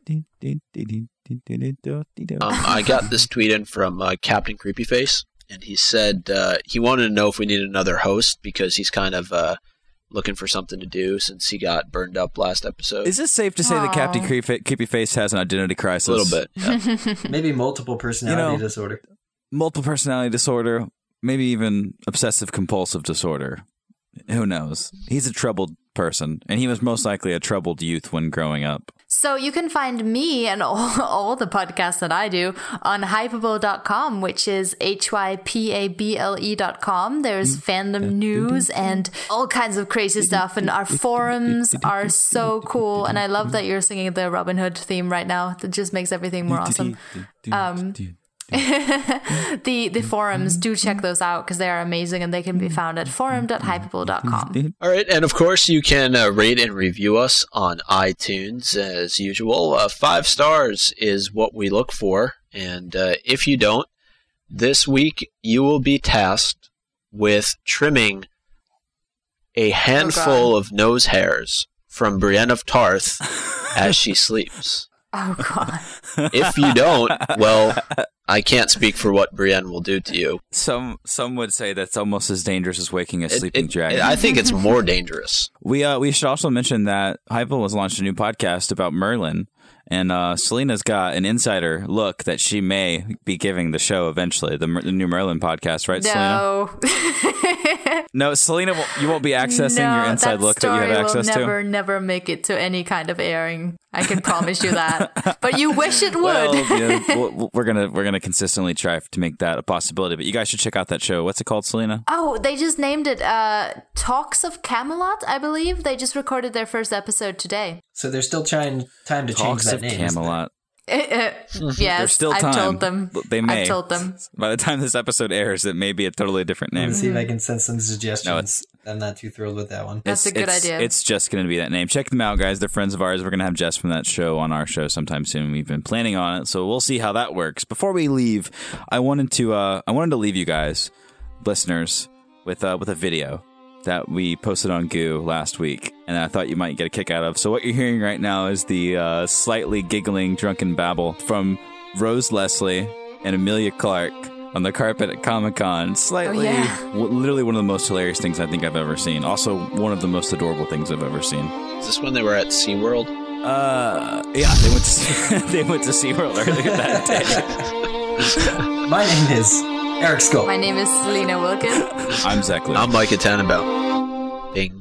C: Um, I got this tweet in from uh, Captain Creepyface, and he said uh, he wanted to know if we need another host because he's kind of uh, looking for something to do since he got burned up last episode.
A: Is it safe to say that Captain Creepy, Creepy Face has an identity crisis?
C: a little bit. yeah.
B: Maybe multiple personality
A: You know-
B: disorder.
A: multiple personality disorder, maybe even obsessive compulsive disorder. Who knows? He's a troubled person, and he was most likely a troubled youth when growing up.
D: So you can find me and all, all the podcasts that I do on hypable.com, which is H-Y-P-A-B-L-E dot com. There's fandom news and all kinds of crazy stuff. And our forums are so cool. And I love that you're singing the Robin Hood theme right now. That just makes everything more awesome. Um, the the forums, do check those out because they are amazing and they can be found at forum.hypable.com.
C: All right, and of course you can uh, rate and review us on iTunes as usual. Uh, five stars is what we look for, and uh, if you don't, this week you will be tasked with trimming a handful of nose hairs from Brienne of Tarth as she sleeps.
D: Oh, God.
C: If you don't, well, I can't speak for what Brienne will do to you.
A: Some some would say that's almost as dangerous as waking a
C: It-
A: sleeping
C: it-
A: dragon.
C: I think it's more dangerous.
A: we uh we should also mention that Hypable has launched a new podcast about Merlin, and uh, Selena's got an insider look that she may be giving the show eventually. The, the new Merlin podcast, right, Selena?
D: No.
A: No, Selena, you won't be accessing your inside look that you have access
D: will
A: to.
D: never, never make it to any kind of airing. I can promise you that. but you wish it would.
A: Well, yeah, we'll- we're gonna we're gonna consistently try to make that a possibility. But you guys should check out that show. What's it called, Selena?
D: oh, they just named it uh, Talks of Camelot, I believe. They just recorded their first episode today.
B: So there's still trying time to
A: Talks
B: change that
A: of
B: name. isn't there?
A: Camelot.
D: yes,
A: There's still
D: I've
A: time.
D: told them.
A: They may.
D: I've told them.
A: By the time this episode airs, it may be a totally different name.
B: Let's see if I can send some suggestions.
A: No, it's-
B: I'm not too thrilled with that one.
D: That's
A: It's-
D: a good
A: it's-
D: idea.
A: It's just going to be that name. Check them out, guys. They're friends of ours. We're going to have Jess from that show on our show sometime soon. We've been planning on it, so we'll see how that works. Before we leave, I wanted to uh, I wanted to leave you guys, listeners, with uh, with a video that we posted on Goo last week, and I thought you might get a kick out of. So what you're hearing right now is the uh, slightly giggling drunken babble from Rose Leslie and Emilia Clarke. On the carpet at Comic Con, slightly,
D: Oh, yeah.
A: w- literally one of the most hilarious things I think I've ever seen. Also, one of the most adorable things I've ever seen.
C: Is this when they were at SeaWorld?
A: Uh, yeah, they went to they went to SeaWorld earlier that day.
B: My name is Eric Scott.
D: My name is Selena Wilkins.
A: I'm Zach Lee.
C: I'm Micah Tannenbaum. Bing.